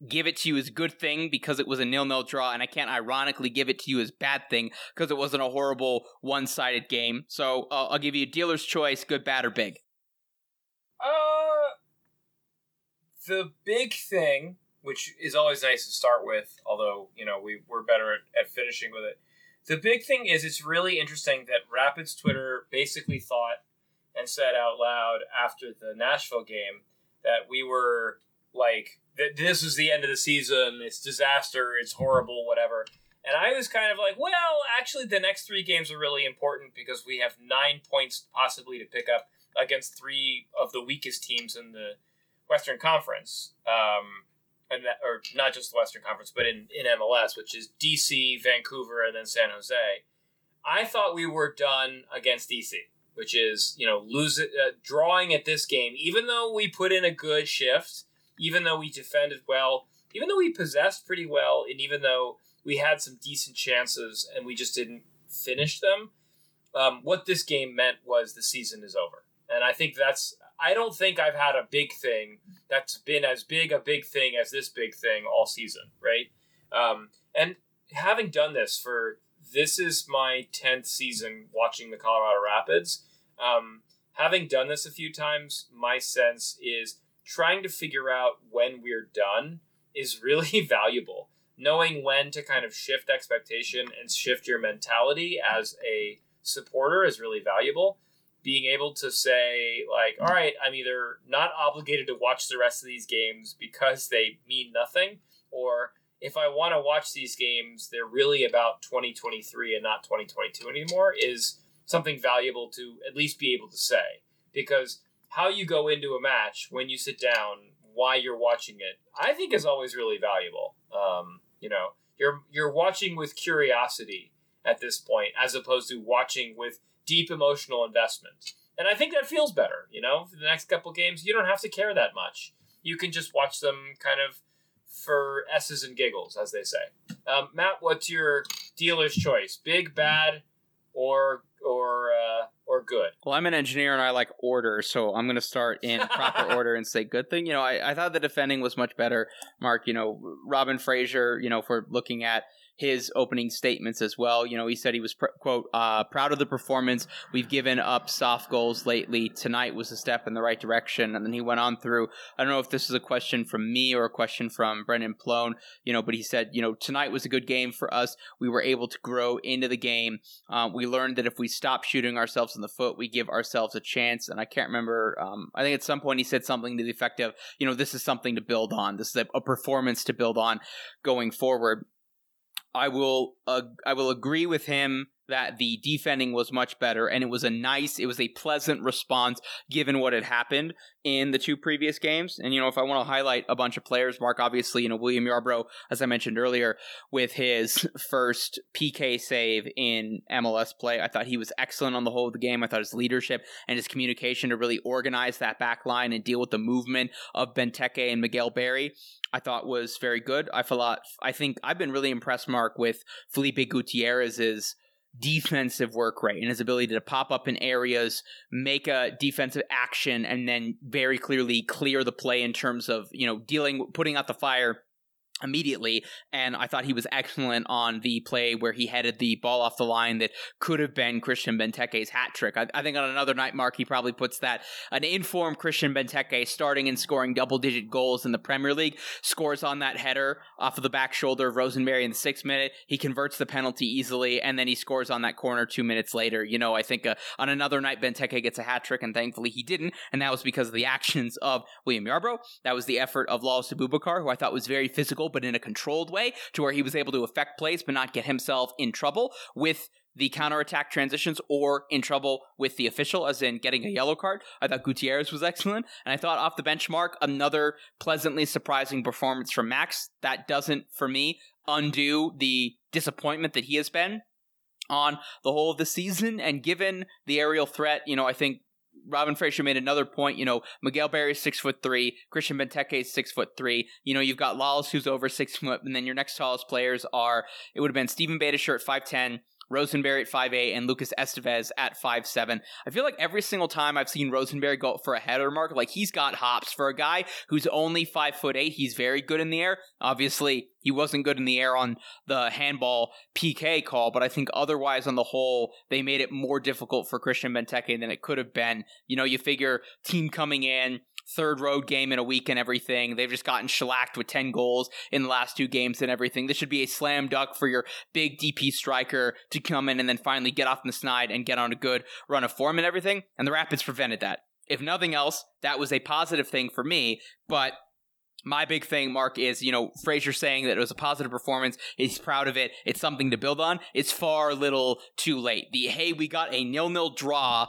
give it to you as good thing because it was a nil-nil draw, and I can't ironically give it to you as bad thing because it wasn't a horrible one-sided game. So uh, I'll give you a dealer's choice: good, bad, or big. Uh, the big thing, which is always nice to start with, although you know we we're better at, at finishing with it. The big thing is it's really interesting that Rapids Twitter basically thought and said out loud after the Nashville game that we were like this is the end of the season, it's disaster, it's horrible, whatever. And I was kind of like, well, actually, the next three games are really important because we have nine points possibly to pick up against three of the weakest teams in the Western Conference. Um, and that, or not just the Western Conference, but in, in MLS, which is DC, Vancouver, and then San Jose. I thought we were done against DC which is you know losing uh, drawing at this game even though we put in a good shift even though we defended well even though we possessed pretty well, and even though we had some decent chances and we just didn't finish them, um, what this game meant was the season is over. And I think that's, I don't think I've had a big thing that's been as big a big thing as this big thing all season, right? Um, and having done this for, this is my 10th season watching the Colorado Rapids. Um, having done this a few times, my sense is trying to figure out when we're done is really valuable. Knowing when to kind of shift expectation and shift your mentality as a supporter is really valuable. Being able to say, like, all right, I'm either not obligated to watch the rest of these games because they mean nothing, or if I want to watch these games, they're really about 2023 and not 2022 anymore, is something valuable to at least be able to say. Because how you go into a match when you sit down, why you're watching it, I think is always really valuable. Um, you know, you're you're watching with curiosity at this point, as opposed to watching with deep emotional investment. And I think that feels better. You know, for the next couple games, you don't have to care that much. You can just watch them kind of for s's and giggles, as they say. Um, Matt, what's your dealer's choice? Big, bad, or or uh, or good? Well, I'm an engineer and I like order, so I'm going to start in proper order and say good thing. You know, I, I thought the defending was much better. Mark, you know, Robin Fraser, you know, for looking at his opening statements as well. You know, he said he was, pr- quote, uh, proud of the performance. We've given up soft goals lately. Tonight was a step in the right direction. And then he went on through, I don't know if this is a question from me or a question from Brendan Plone, you know, but he said, you know, tonight was a good game for us. We were able to grow into the game. Uh, we learned that if we stop shooting ourselves in the foot, we give ourselves a chance. And I can't remember, um, I think at some point he said something to the effect of, you know, this is something to build on. This is a, a performance to build on going forward. I will uh, I will agree with him that the defending was much better and it was a nice it was a pleasant response given what had happened in the two previous games and you know if i want to highlight a bunch of players mark obviously you know william yarbrough as i mentioned earlier with his first pk save in mls play i thought he was excellent on the whole of the game i thought his leadership and his communication to really organize that back line and deal with the movement of benteke and miguel berry I thought was very good. I thought I think I've been really impressed, Mark, with Felipe Gutierrez's defensive work rate and his ability to pop up in areas, make a defensive action, and then very clearly clear the play in terms of you know dealing, putting out the fire immediately and I thought he was excellent on the play where he headed the ball off the line that could have been Christian Benteke's hat trick. I, I, think on another night, Mark, he probably puts that an informed Christian Benteke starting and scoring double digit goals in the Premier League scores on that header off of the back shoulder of Rosenberry in the sixth minute. He converts the penalty easily and then he scores on that corner two minutes later. You know, I think uh, on another night, Benteke gets a hat trick and thankfully he didn't. And that was because of the actions of William Yarbrough. That was the effort of Lalas Abubakar, who I thought was very physical but in a controlled way to where he was able to affect plays but not get himself in trouble with the counterattack transitions or in trouble with the official, as in getting a yellow card. I thought Gutierrez was excellent. And I thought off the benchmark, another pleasantly surprising performance from Max. That doesn't, for me, undo the disappointment that he has been on the whole of the season. And given the aerial threat, you know, I think Robin Fraser made another point. You know, Miguel Berry is six foot three, Christian Benteke is six foot three. You know, you've got Lalas who's over six foot, and then your next tallest players are it would have been Steven Beitashour at five ten. Rosenberry at 5'8 and Lucas Estevez at 5'7. I feel like every single time I've seen Rosenberry go for a header mark, like he's got hops. For a guy who's only 5'8, he's very good in the air. Obviously, he wasn't good in the air on the handball PK call, but I think otherwise on the whole, they made it more difficult for Christian Benteke than it could have been. You know, you figure team coming in, third road game in a week and everything. They've just gotten shellacked with 10 goals in the last two games and everything. This should be a slam dunk for your big DP striker to come in and then finally get off the snide and get on a good run of form and everything. And the Rapids prevented that. If nothing else, that was a positive thing for me, but my big thing, Mark, is you know Fraser saying that it was a positive performance. He's proud of it. It's something to build on. It's far little too late. The hey, we got a nil nil draw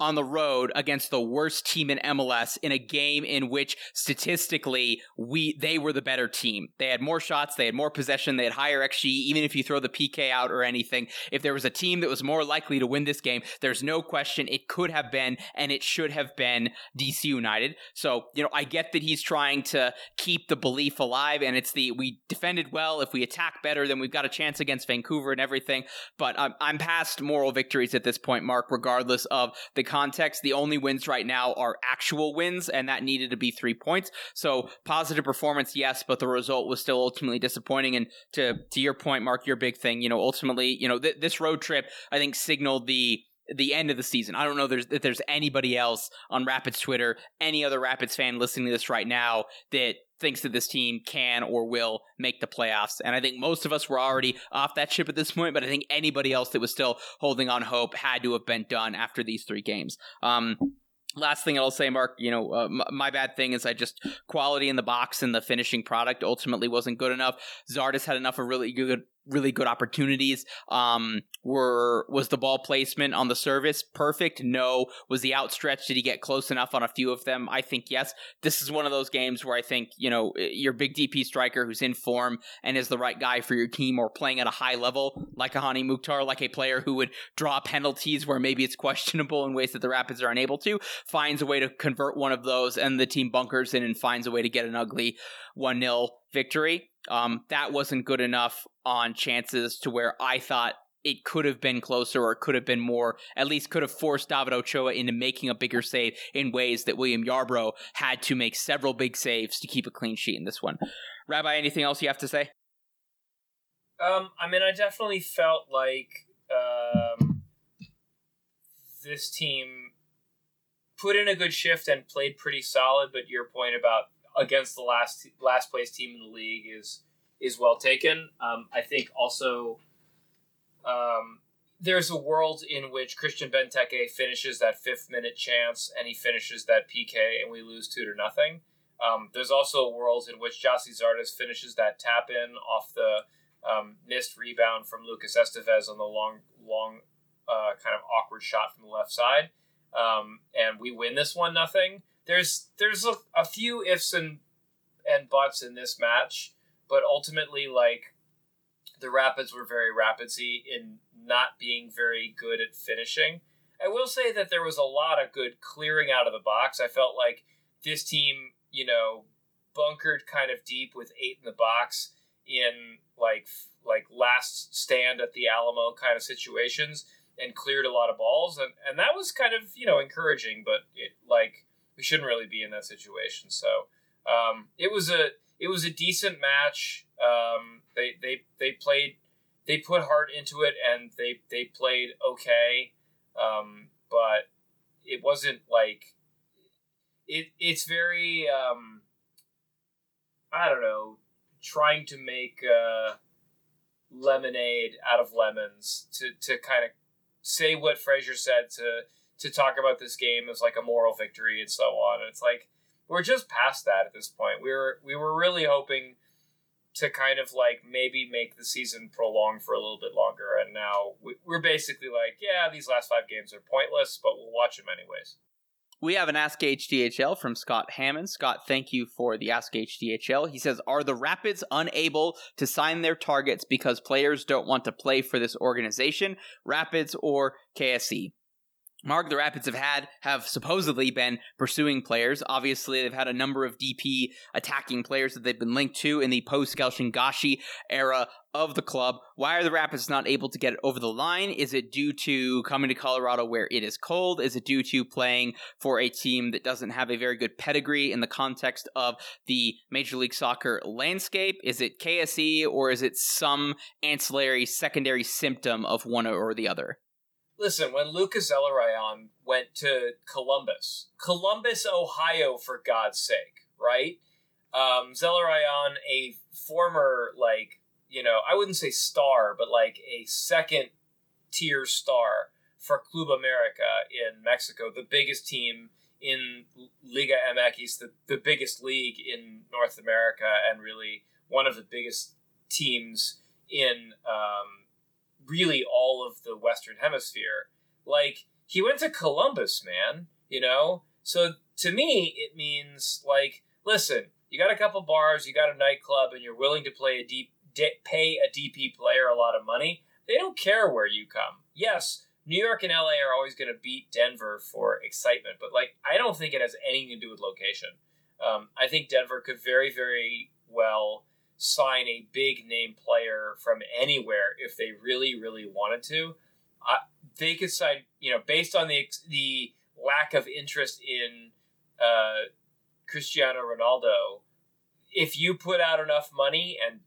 on the road against the worst team in MLS in a game in which statistically we they were the better team. They had more shots, they had more possession, they had higher XG even if you throw the PK out or anything. If there was a team that was more likely to win this game, there's no question it could have been and it should have been DC United. So, you know, I get that he's trying to keep the belief alive and it's the we defended well, if we attack better then we've got a chance against Vancouver and everything, but I'm, I'm past moral victories at this point, Mark, regardless of the context. The only wins right now are actual wins, and that needed to be three points. So positive performance, yes, but the result was still ultimately disappointing. And to to your point, Mark, your big thing, you know, ultimately, you know, th- this road trip, I think, signaled the the end of the season. I don't know there's, if there's anybody else on Rapids Twitter, any other Rapids fan listening to this right now that thinks that this team can or will make the playoffs. And I think most of us were already off that ship at this point, but I think anybody else that was still holding on hope had to have been done after these three games. Um, Last thing I'll say, Mark, you know, uh, my, my bad thing is I just quality in the box and the finishing product ultimately wasn't good enough. Zardes had enough of really good really good opportunities. Um, were was the ball placement on the service perfect? No. Was the outstretch? Did he get close enough on a few of them? I think yes. This is one of those games where I think you know your big DP striker who's in form and is the right guy for your team or playing at a high level, like a Hany Mukhtar, like a player who would draw penalties where maybe it's questionable in ways that the Rapids are unable to, finds a way to convert one of those, and the team bunkers in and finds a way to get an ugly one 0 victory. Um, that wasn't good enough on chances to where I thought it could have been closer or could have been more, at least could have forced David Ochoa into making a bigger save in ways that William Yarbrough had to make several big saves to keep a clean sheet in this one. Rabbi, anything else you have to say? Um, I mean, I definitely felt like um, this team put in a good shift and played pretty solid. But your point about against the last last place team in the league is is well taken. Um, I think also um, there's a world in which Christian Benteke finishes that fifth minute chance and he finishes that PK and we lose two to nothing. Um, there's also a world in which Gyasi Zardes finishes that tap in off the um, missed rebound from Lucas Esteves on the long, long, uh, kind of awkward shot from the left side, um, and we win this one nothing there's there's a, a few ifs and and buts in this match, but ultimately, like the Rapids were very rapidsy in not being very good at finishing. I will say that there was a lot of good clearing out of the box. I felt like this team, you know, bunkered kind of deep with eight in the box in like like last stand at the Alamo kind of situations and cleared a lot of balls and and that was kind of you know encouraging. But it like we shouldn't really be in that situation. So um, it was a it was a decent match. Um, they they they played they put heart into it and they they played okay, um, but it wasn't like it. It's very um, I don't know trying to make uh, lemonade out of lemons to to kind of say what Fraser said to to talk about this game as like a moral victory and so on. And it's like we're just past that at this point. We were we were really hoping to kind of like maybe make the season prolong for a little bit longer, and now we're basically like, yeah, these last five games are pointless, but we'll watch them anyways. We have an Ask HTHL from Scott Hammond. Scott, thank you for the Ask HTHL. He says, Are the Rapids unable to sign their targets because players don't want to play for this organization, Rapids or KSE? Mark, the Rapids have had have supposedly been pursuing players. Obviously, they've had a number of DP attacking players that they've been linked to in the post Shinyashiki era of the club. Why are the Rapids not able to get it over the line? Is it due to coming to Colorado where it is cold? Is it due to playing for a team that doesn't have a very good pedigree in the context of the Major League Soccer landscape? Is it KSE or is it some ancillary secondary symptom of one or the other? Listen, when Lucas Zelarayan went to Columbus, Columbus, Ohio, for God's sake, right? Um, Zelarayan, a former, like, you know, I wouldn't say star, but like a second tier star for Club America in Mexico, the biggest team in Liga MX, the, the biggest league in North America, and really one of the biggest teams in um, really all of the Western Hemisphere. Like he went to Columbus, man. You know, so to me, it means like, listen, you got a couple bars, you got a nightclub, and you're willing to play a deep, de- pay a DP player a lot of money. They don't care where you come. Yes, New York and LA are always going to beat Denver for excitement, but like, I don't think it has anything to do with location. Um, I think Denver could very, very well sign a big name player from anywhere if they really, really wanted to. Uh, they could sign, you know, based on the the lack of interest in uh, Cristiano Ronaldo. If you put out enough money and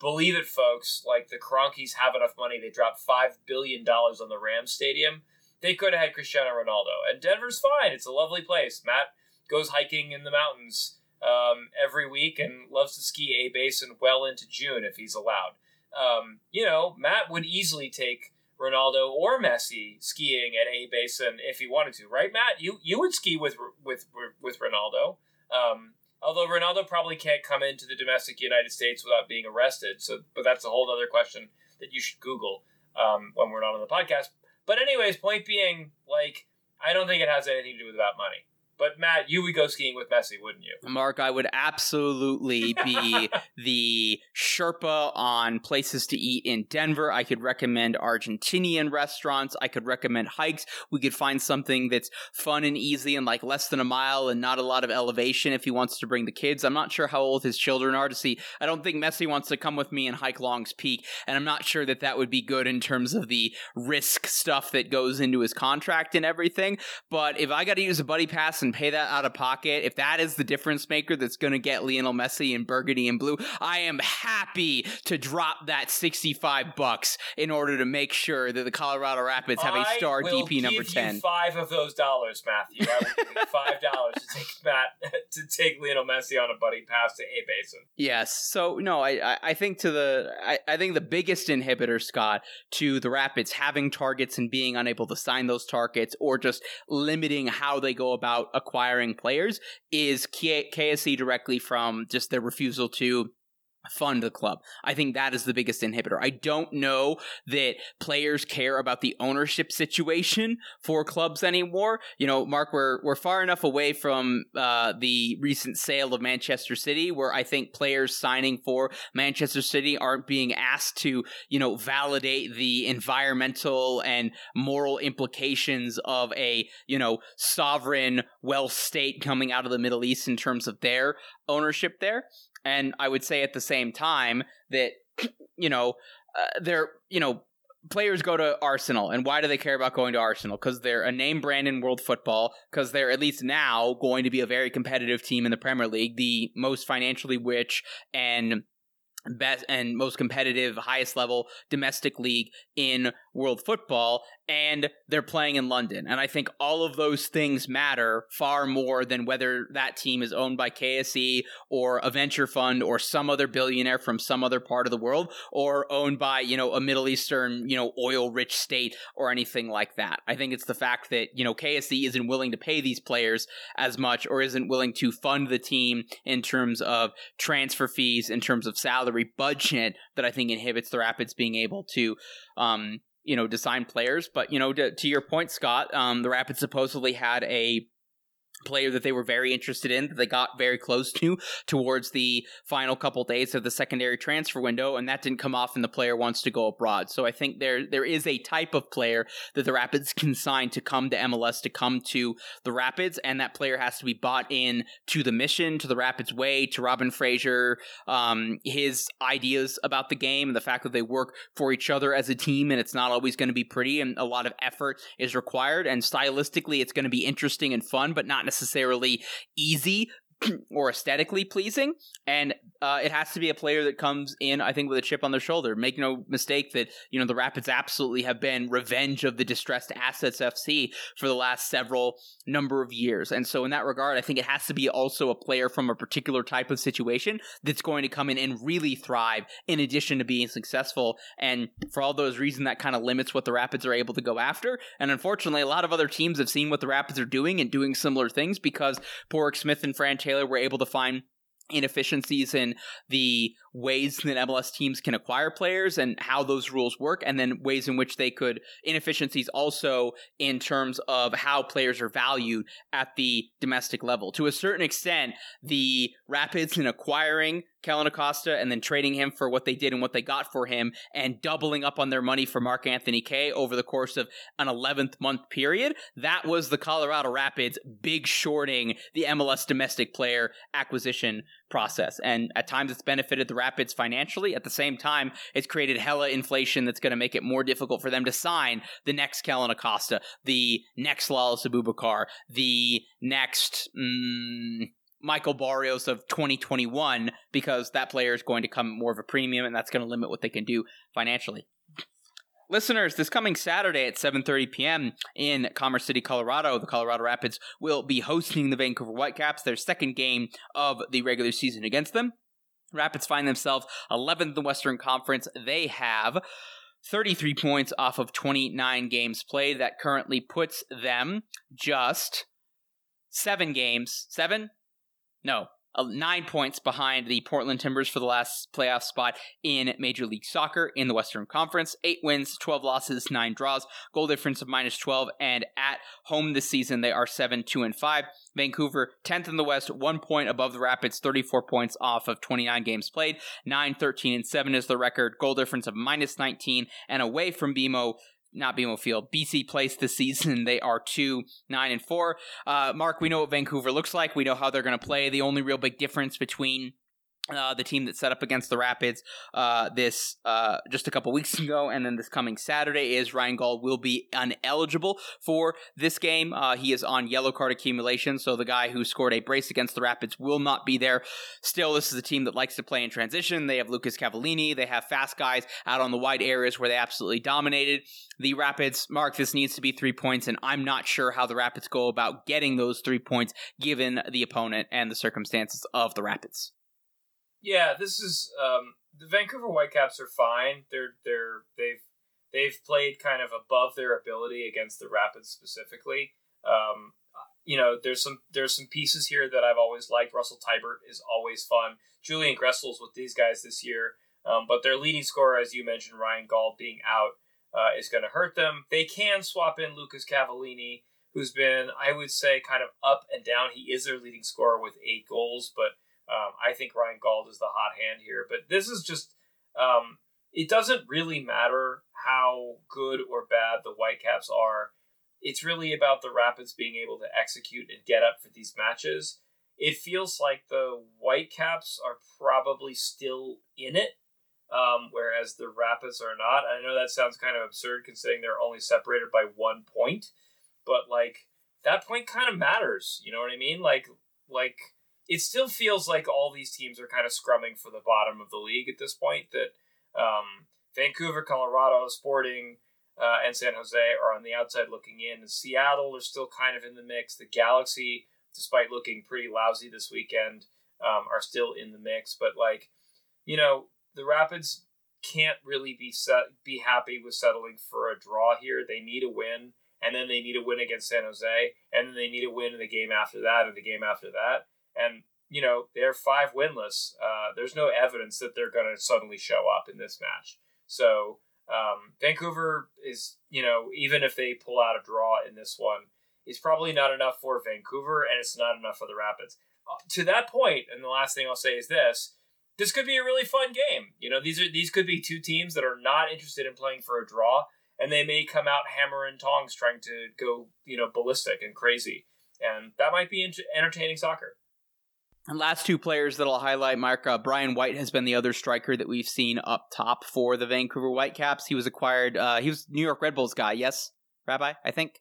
believe it, folks, like the Kroenkes have enough money, they dropped five billion dollars on the Rams stadium. They could have had Cristiano Ronaldo, and Denver's fine. It's a lovely place. Matt goes hiking in the mountains um, every week and loves to ski a basin well into June if he's allowed. Um, you know, Matt would easily take Ronaldo or Messi skiing at a basin if he wanted to, right, Matt? You you would ski with with with Ronaldo. Um, although Ronaldo probably can't come into the domestic United States without being arrested. So, but that's a whole other question that you should Google um, when we're not on the podcast. But anyways, point being, like, I don't think it has anything to do with about money. But Matt, you would go skiing with Messi, wouldn't you? Mark, I would absolutely be the Sherpa on places to eat in Denver. I could recommend Argentinian restaurants. I could recommend hikes. We could find something that's fun and easy and like less than a mile and not a lot of elevation if he wants to bring the kids. I'm not sure how old his children are to see. I don't think Messi wants to come with me and hike Long's Peak, and I'm not sure that that would be good in terms of the risk stuff that goes into his contract and everything. But if I got to use a buddy pass and pay that out of pocket, if that is the difference maker that's going to get Lionel Messi in burgundy and blue, I am happy to drop that 65 bucks in order to make sure that the Colorado Rapids have a star DP number give 10. You five of those dollars, Matthew. I will give you five dollars to take Matt to take Lionel Messi on a buddy pass to A Basin. Yes. So no, I I- I think to the I, I think the biggest inhibitor, Scott, to the Rapids having targets and being unable to sign those targets or just limiting how they go about acquiring players is KSE directly from just their refusal to fund the club. I think that is the biggest inhibitor. I don't know that players care about the ownership situation for clubs anymore. You know, Mark, we're we're far enough away from uh, the recent sale of Manchester City, where I think players signing for Manchester City aren't being asked to, you know, validate the environmental and moral implications of a, you know, sovereign wealth state coming out of the Middle East in terms of their ownership there. And I would say at the same time that, you know, uh, they're, you know, players go to Arsenal. And why do they care about going to Arsenal? Because they're a name brand in world football, because they're at least now going to be a very competitive team in the Premier League, the most financially rich and best and most competitive highest level domestic league in world football and they're playing in London. And I think all of those things matter far more than whether that team is owned by KSE or a venture fund or some other billionaire from some other part of the world or owned by you know a middle eastern you know oil rich state or anything like that. I think it's the fact that you know KSE isn't willing to pay these players as much or isn't willing to fund the team in terms of transfer fees in terms of salary budget that I think inhibits the Rapids being able to um you know design players but you know to, to your point Scott um the Rapids supposedly had a player that they were very interested in that they got very close to towards the final couple days of the secondary transfer window and that didn't come off and the player wants to go abroad. So i think there there is a type of player that the rapids can sign to come to mls to come to the rapids and that player has to be bought in to the mission to the rapids way to robin fraser um, his ideas about the game and the fact that they work for each other as a team and it's not always going to be pretty and a lot of effort is required and stylistically it's going to be interesting and fun but not necessarily easy or aesthetically pleasing and uh, it has to be a player that comes in i think with a chip on their shoulder. Make no mistake that you know the rapids absolutely have been revenge of the distressed assets fc for the last several number of years. And so in that regard i think it has to be also a player from a particular type of situation that's going to come in and really thrive in addition to being successful. And for all those reasons that kind of limits what the rapids are able to go after. And unfortunately a lot of other teams have seen what the rapids are doing and doing similar things because Pádraig Smith and Fran Taylor were able to find inefficiencies in the ways that MLS teams can acquire players and how those rules work, and then ways in which they could inefficiencies also in terms of how players are valued at the domestic level. To a certain extent, the Rapids in acquiring Kellyn Acosta and then trading him for what they did and what they got for him and doubling up on their money for Mark Anthony Kaye over the course of an 11th month period. That was the Colorado Rapids big shorting the MLS domestic player acquisition process. And at times it's benefited the Rapids financially. At the same time, it's created hella inflation that's going to make it more difficult for them to sign the next Kellyn Acosta, the next Lalas Abubakar, the next. Mm, Michael Barrios of 2021 because that player is going to come more of a premium and that's going to limit what they can do financially. Listeners, this coming Saturday at 7:30 p.m. in Commerce City, Colorado, the Colorado Rapids will be hosting the Vancouver Whitecaps, their second game of the regular season against them. Rapids find themselves 11th in the Western Conference. They have 33 points off of 29 games played. That currently puts them just seven games, seven, no, nine points behind the Portland Timbers for the last playoff spot in Major League Soccer in the Western Conference. Eight wins, 12 losses, nine draws, goal difference of minus 12, and at home this season they are 7 2 and 5. Vancouver, 10th in the West, one point above the Rapids, 34 points off of 29 games played. 9 13 and 7 is the record, goal difference of minus 19, and away from BMO, not BMO Field, BC Place this season. They are two nine and four. Uh, Mark, we know what Vancouver looks like. We know how they're going to play. The only real big difference between uh, the team that set up against the Rapids uh, this uh, just a couple weeks ago, and then this coming Saturday is Ryan Gauld will be ineligible for this game. Uh, he is on yellow card accumulation, so the guy who scored a brace against the Rapids will not be there. Still, this is a team that likes to play in transition. They have Lucas Cavallini. They have fast guys out on the wide areas where they absolutely dominated the Rapids. Mark, this needs to be three points, and I'm not sure how the Rapids go about getting those three points given the opponent and the circumstances of the Rapids. Yeah, this is um, the Vancouver Whitecaps are fine. They're they're they've they've played kind of above their ability against the Rapids specifically. Um, you know, there's some there's some pieces here that I've always liked. Russell Teibert is always fun. Julian Gressel's with these guys this year, um, but their leading scorer, as you mentioned, Ryan Gauld being out, uh, is going to hurt them. They can swap in Lucas Cavallini, who's been, I would say, kind of up and down. He is their leading scorer with eight goals, but um, I think Ryan Gauld is the hot hand here, but this is just um, it doesn't really matter how good or bad the Whitecaps are. It's really about the Rapids being able to execute and get up for these matches. It feels like the Whitecaps are probably still in it, um, whereas the Rapids are not. I know that sounds kind of absurd considering they're only separated by one point, but like that point kind of matters. You know what I mean? Like like it still feels like all these teams are kind of scrumming for the bottom of the league at this point. That um, Vancouver, Colorado, Sporting, uh, and San Jose are on the outside looking in. And Seattle are still kind of in the mix. The Galaxy, despite looking pretty lousy this weekend, um, are still in the mix. But like, you know, the Rapids can't really be set be happy with settling for a draw here. They need a win, and then they need a win against San Jose, and then they need a win in the game after that, and the game after that and you know they're five winless. Uh, there's no evidence that they're going to suddenly show up in this match. So um, Vancouver is, you know, even if they pull out a draw in this one, is probably not enough for Vancouver, and it's not enough for the Rapids. Uh, to that point, and the last thing I'll say is this: this could be a really fun game. You know, these are these could be two teams that are not interested in playing for a draw, and they may come out hammer and tongs trying to go, you know, ballistic and crazy, and that might be entertaining soccer. And last two players that I'll highlight, Mark, uh, Brian White has been the other striker that we've seen up top for the Vancouver Whitecaps. He was acquired, uh, he was New York Red Bulls guy, yes, Rabbi, I think?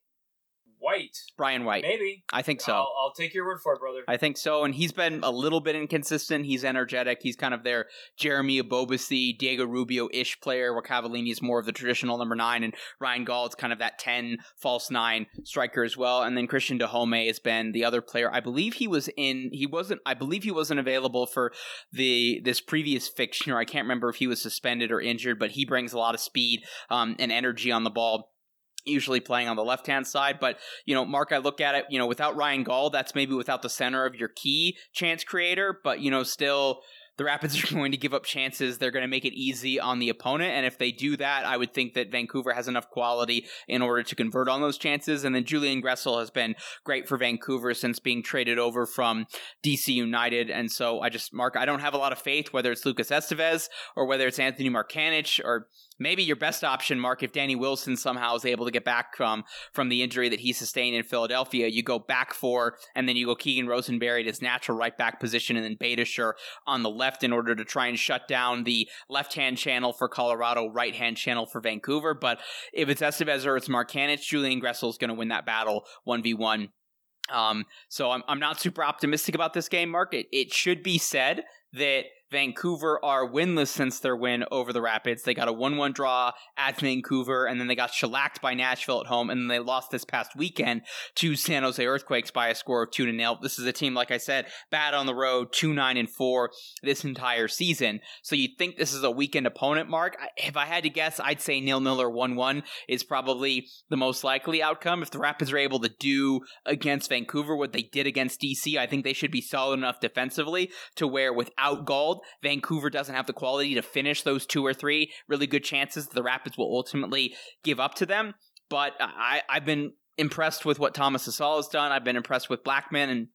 White. Brian White. Maybe. I think so. I'll, I'll, take your word for it, brother. I think so. And he's been a little bit inconsistent. He's energetic. He's kind of their Jeremy Ebobisse, Diego Rubio ish player, where Cavallini is more of the traditional number nine, and Ryan Gauld's kind of that 10 false nine striker as well. And then Cristian Dájome has been the other player. I believe he was in, he wasn't, I believe he wasn't available for the this previous fixture. I can't remember if he was suspended or injured, but he brings a lot of speed um, and energy on the ball usually playing on the left hand side. But, you know, Mark, I look at it, you know, without Ryan Gauld, that's maybe without the center of your key chance creator, but, you know, still the Rapids are going to give up chances. They're going to make it easy on the opponent. And if they do that, I would think that Vancouver has enough quality in order to convert on those chances. And then Julian Gressel has been great for Vancouver since being traded over from DC United. And so I just, Mark, I don't have a lot of faith, whether it's Lucas Estevez or whether it's Anthony Markanich or maybe your best option, Mark, if Danny Wilson somehow is able to get back from from the injury that he sustained in Philadelphia, you go back for, and then you go Keegan Rosenberry at his natural right back position, and then Beitashour on the left in order to try and shut down the left hand channel for Colorado, right hand channel for Vancouver. But if it's Estevez or it's Markanich, Julian Gressel is going to win that battle one v one. Um, so I'm I'm not super optimistic about this game, Mark. It, it should be said that Vancouver are winless since their win over the Rapids. They got a 1 1 draw at Vancouver, and then they got shellacked by Nashville at home, and then they lost this past weekend to San Jose Earthquakes by a score of 2 to 0. This is a team, like I said, bad on the road, 2 9 and 4 this entire season. So you think this is a weekend opponent, Mark? If I had to guess, I'd say nil nil or 1 1 is probably the most likely outcome. If the Rapids are able to do against Vancouver what they did against DC, I think they should be solid enough defensively to where without Gauld, Vancouver doesn't have the quality to finish those two or three really good chances the Rapids will ultimately give up to them. But I, I've been impressed with what Thomas Hasal has done. I've been impressed with Blackmon and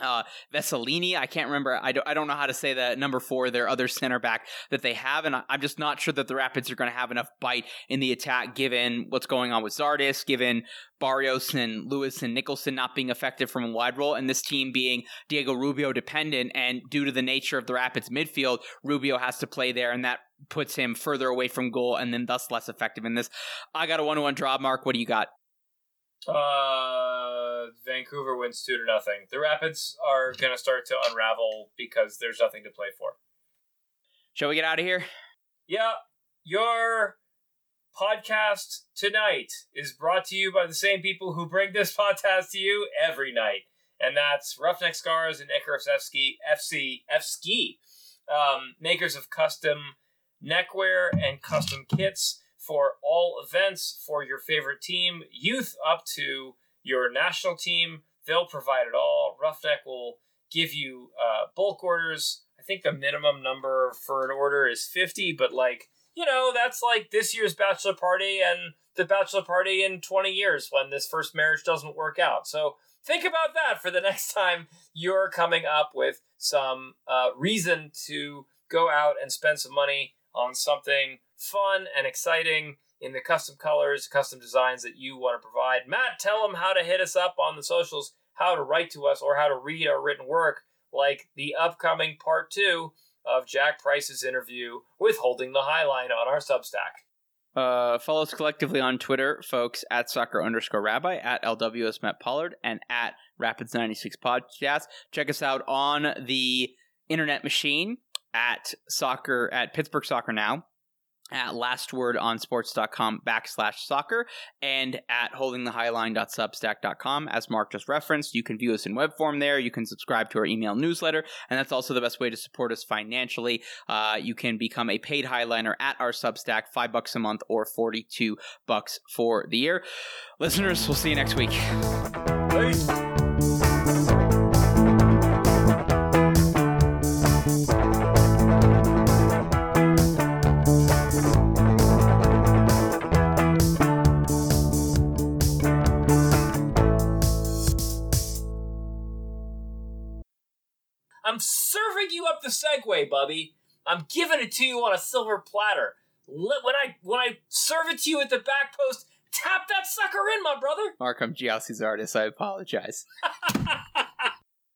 uh, Vesellini. I can't remember. I don't, I don't know how to say that number four, their other center back that they have. And I, am just not sure that the Rapids are going to have enough bite in the attack given what's going on with Zardes, given Barrios and Lewis and Nicholson not being effective from a wide role, and this team being Diego Rubio dependent. And due to the nature of the Rapids midfield, Rubio has to play there, and that puts him further away from goal and then thus less effective in this. I got a one to one draw, Mark. What do you got? Uh, Vancouver wins two to nothing. The Rapids are gonna start to unravel because there's nothing to play for. Shall we get out of here? Yeah, your podcast tonight is brought to you by the same people who bring this podcast to you every night, and that's Ruffneck Scarves and Icarus FC FC F Ski, um, makers of custom neckwear and custom kits for all events for your favorite team, youth up to your national team. They'll provide it all. Ruffneck will give you uh, bulk orders. I think the minimum number for an order is 50, but like, you know, that's like this year's bachelor party and the bachelor party in 20 years when this first marriage doesn't work out. So think about that for the next time you're coming up with some uh, reason to go out and spend some money on something fun and exciting in the custom colors, custom designs that you want to provide. Matt, tell them how to hit us up on the socials, how to write to us, or how to read our written work, like the upcoming part two of Jack Price's interview with Holding the High Line on our Substack. Uh, follow us collectively on Twitter, folks, at soccer underscore rabbi, at LWS Matt Pollard, and at Rapids96 Podcast. Check us out on the internet machine at soccer, at Pittsburgh Soccer Now, at lastwordonsports.com backslash soccer and at holdingthehighline.substack.com as mark just referenced you can view us in web form there. You can subscribe to our email newsletter and that's also the best way to support us financially. Uh, you can become a paid highliner at our substack five bucks a month or 42 bucks for the year. Listeners we'll see you next week. Peace. Serving you up the segue, Bubby. I'm giving it to you on a silver platter. Let- When I when I serve it to you at the back post, tap that sucker in, my brother. mark i'm Gyasi's artist i apologize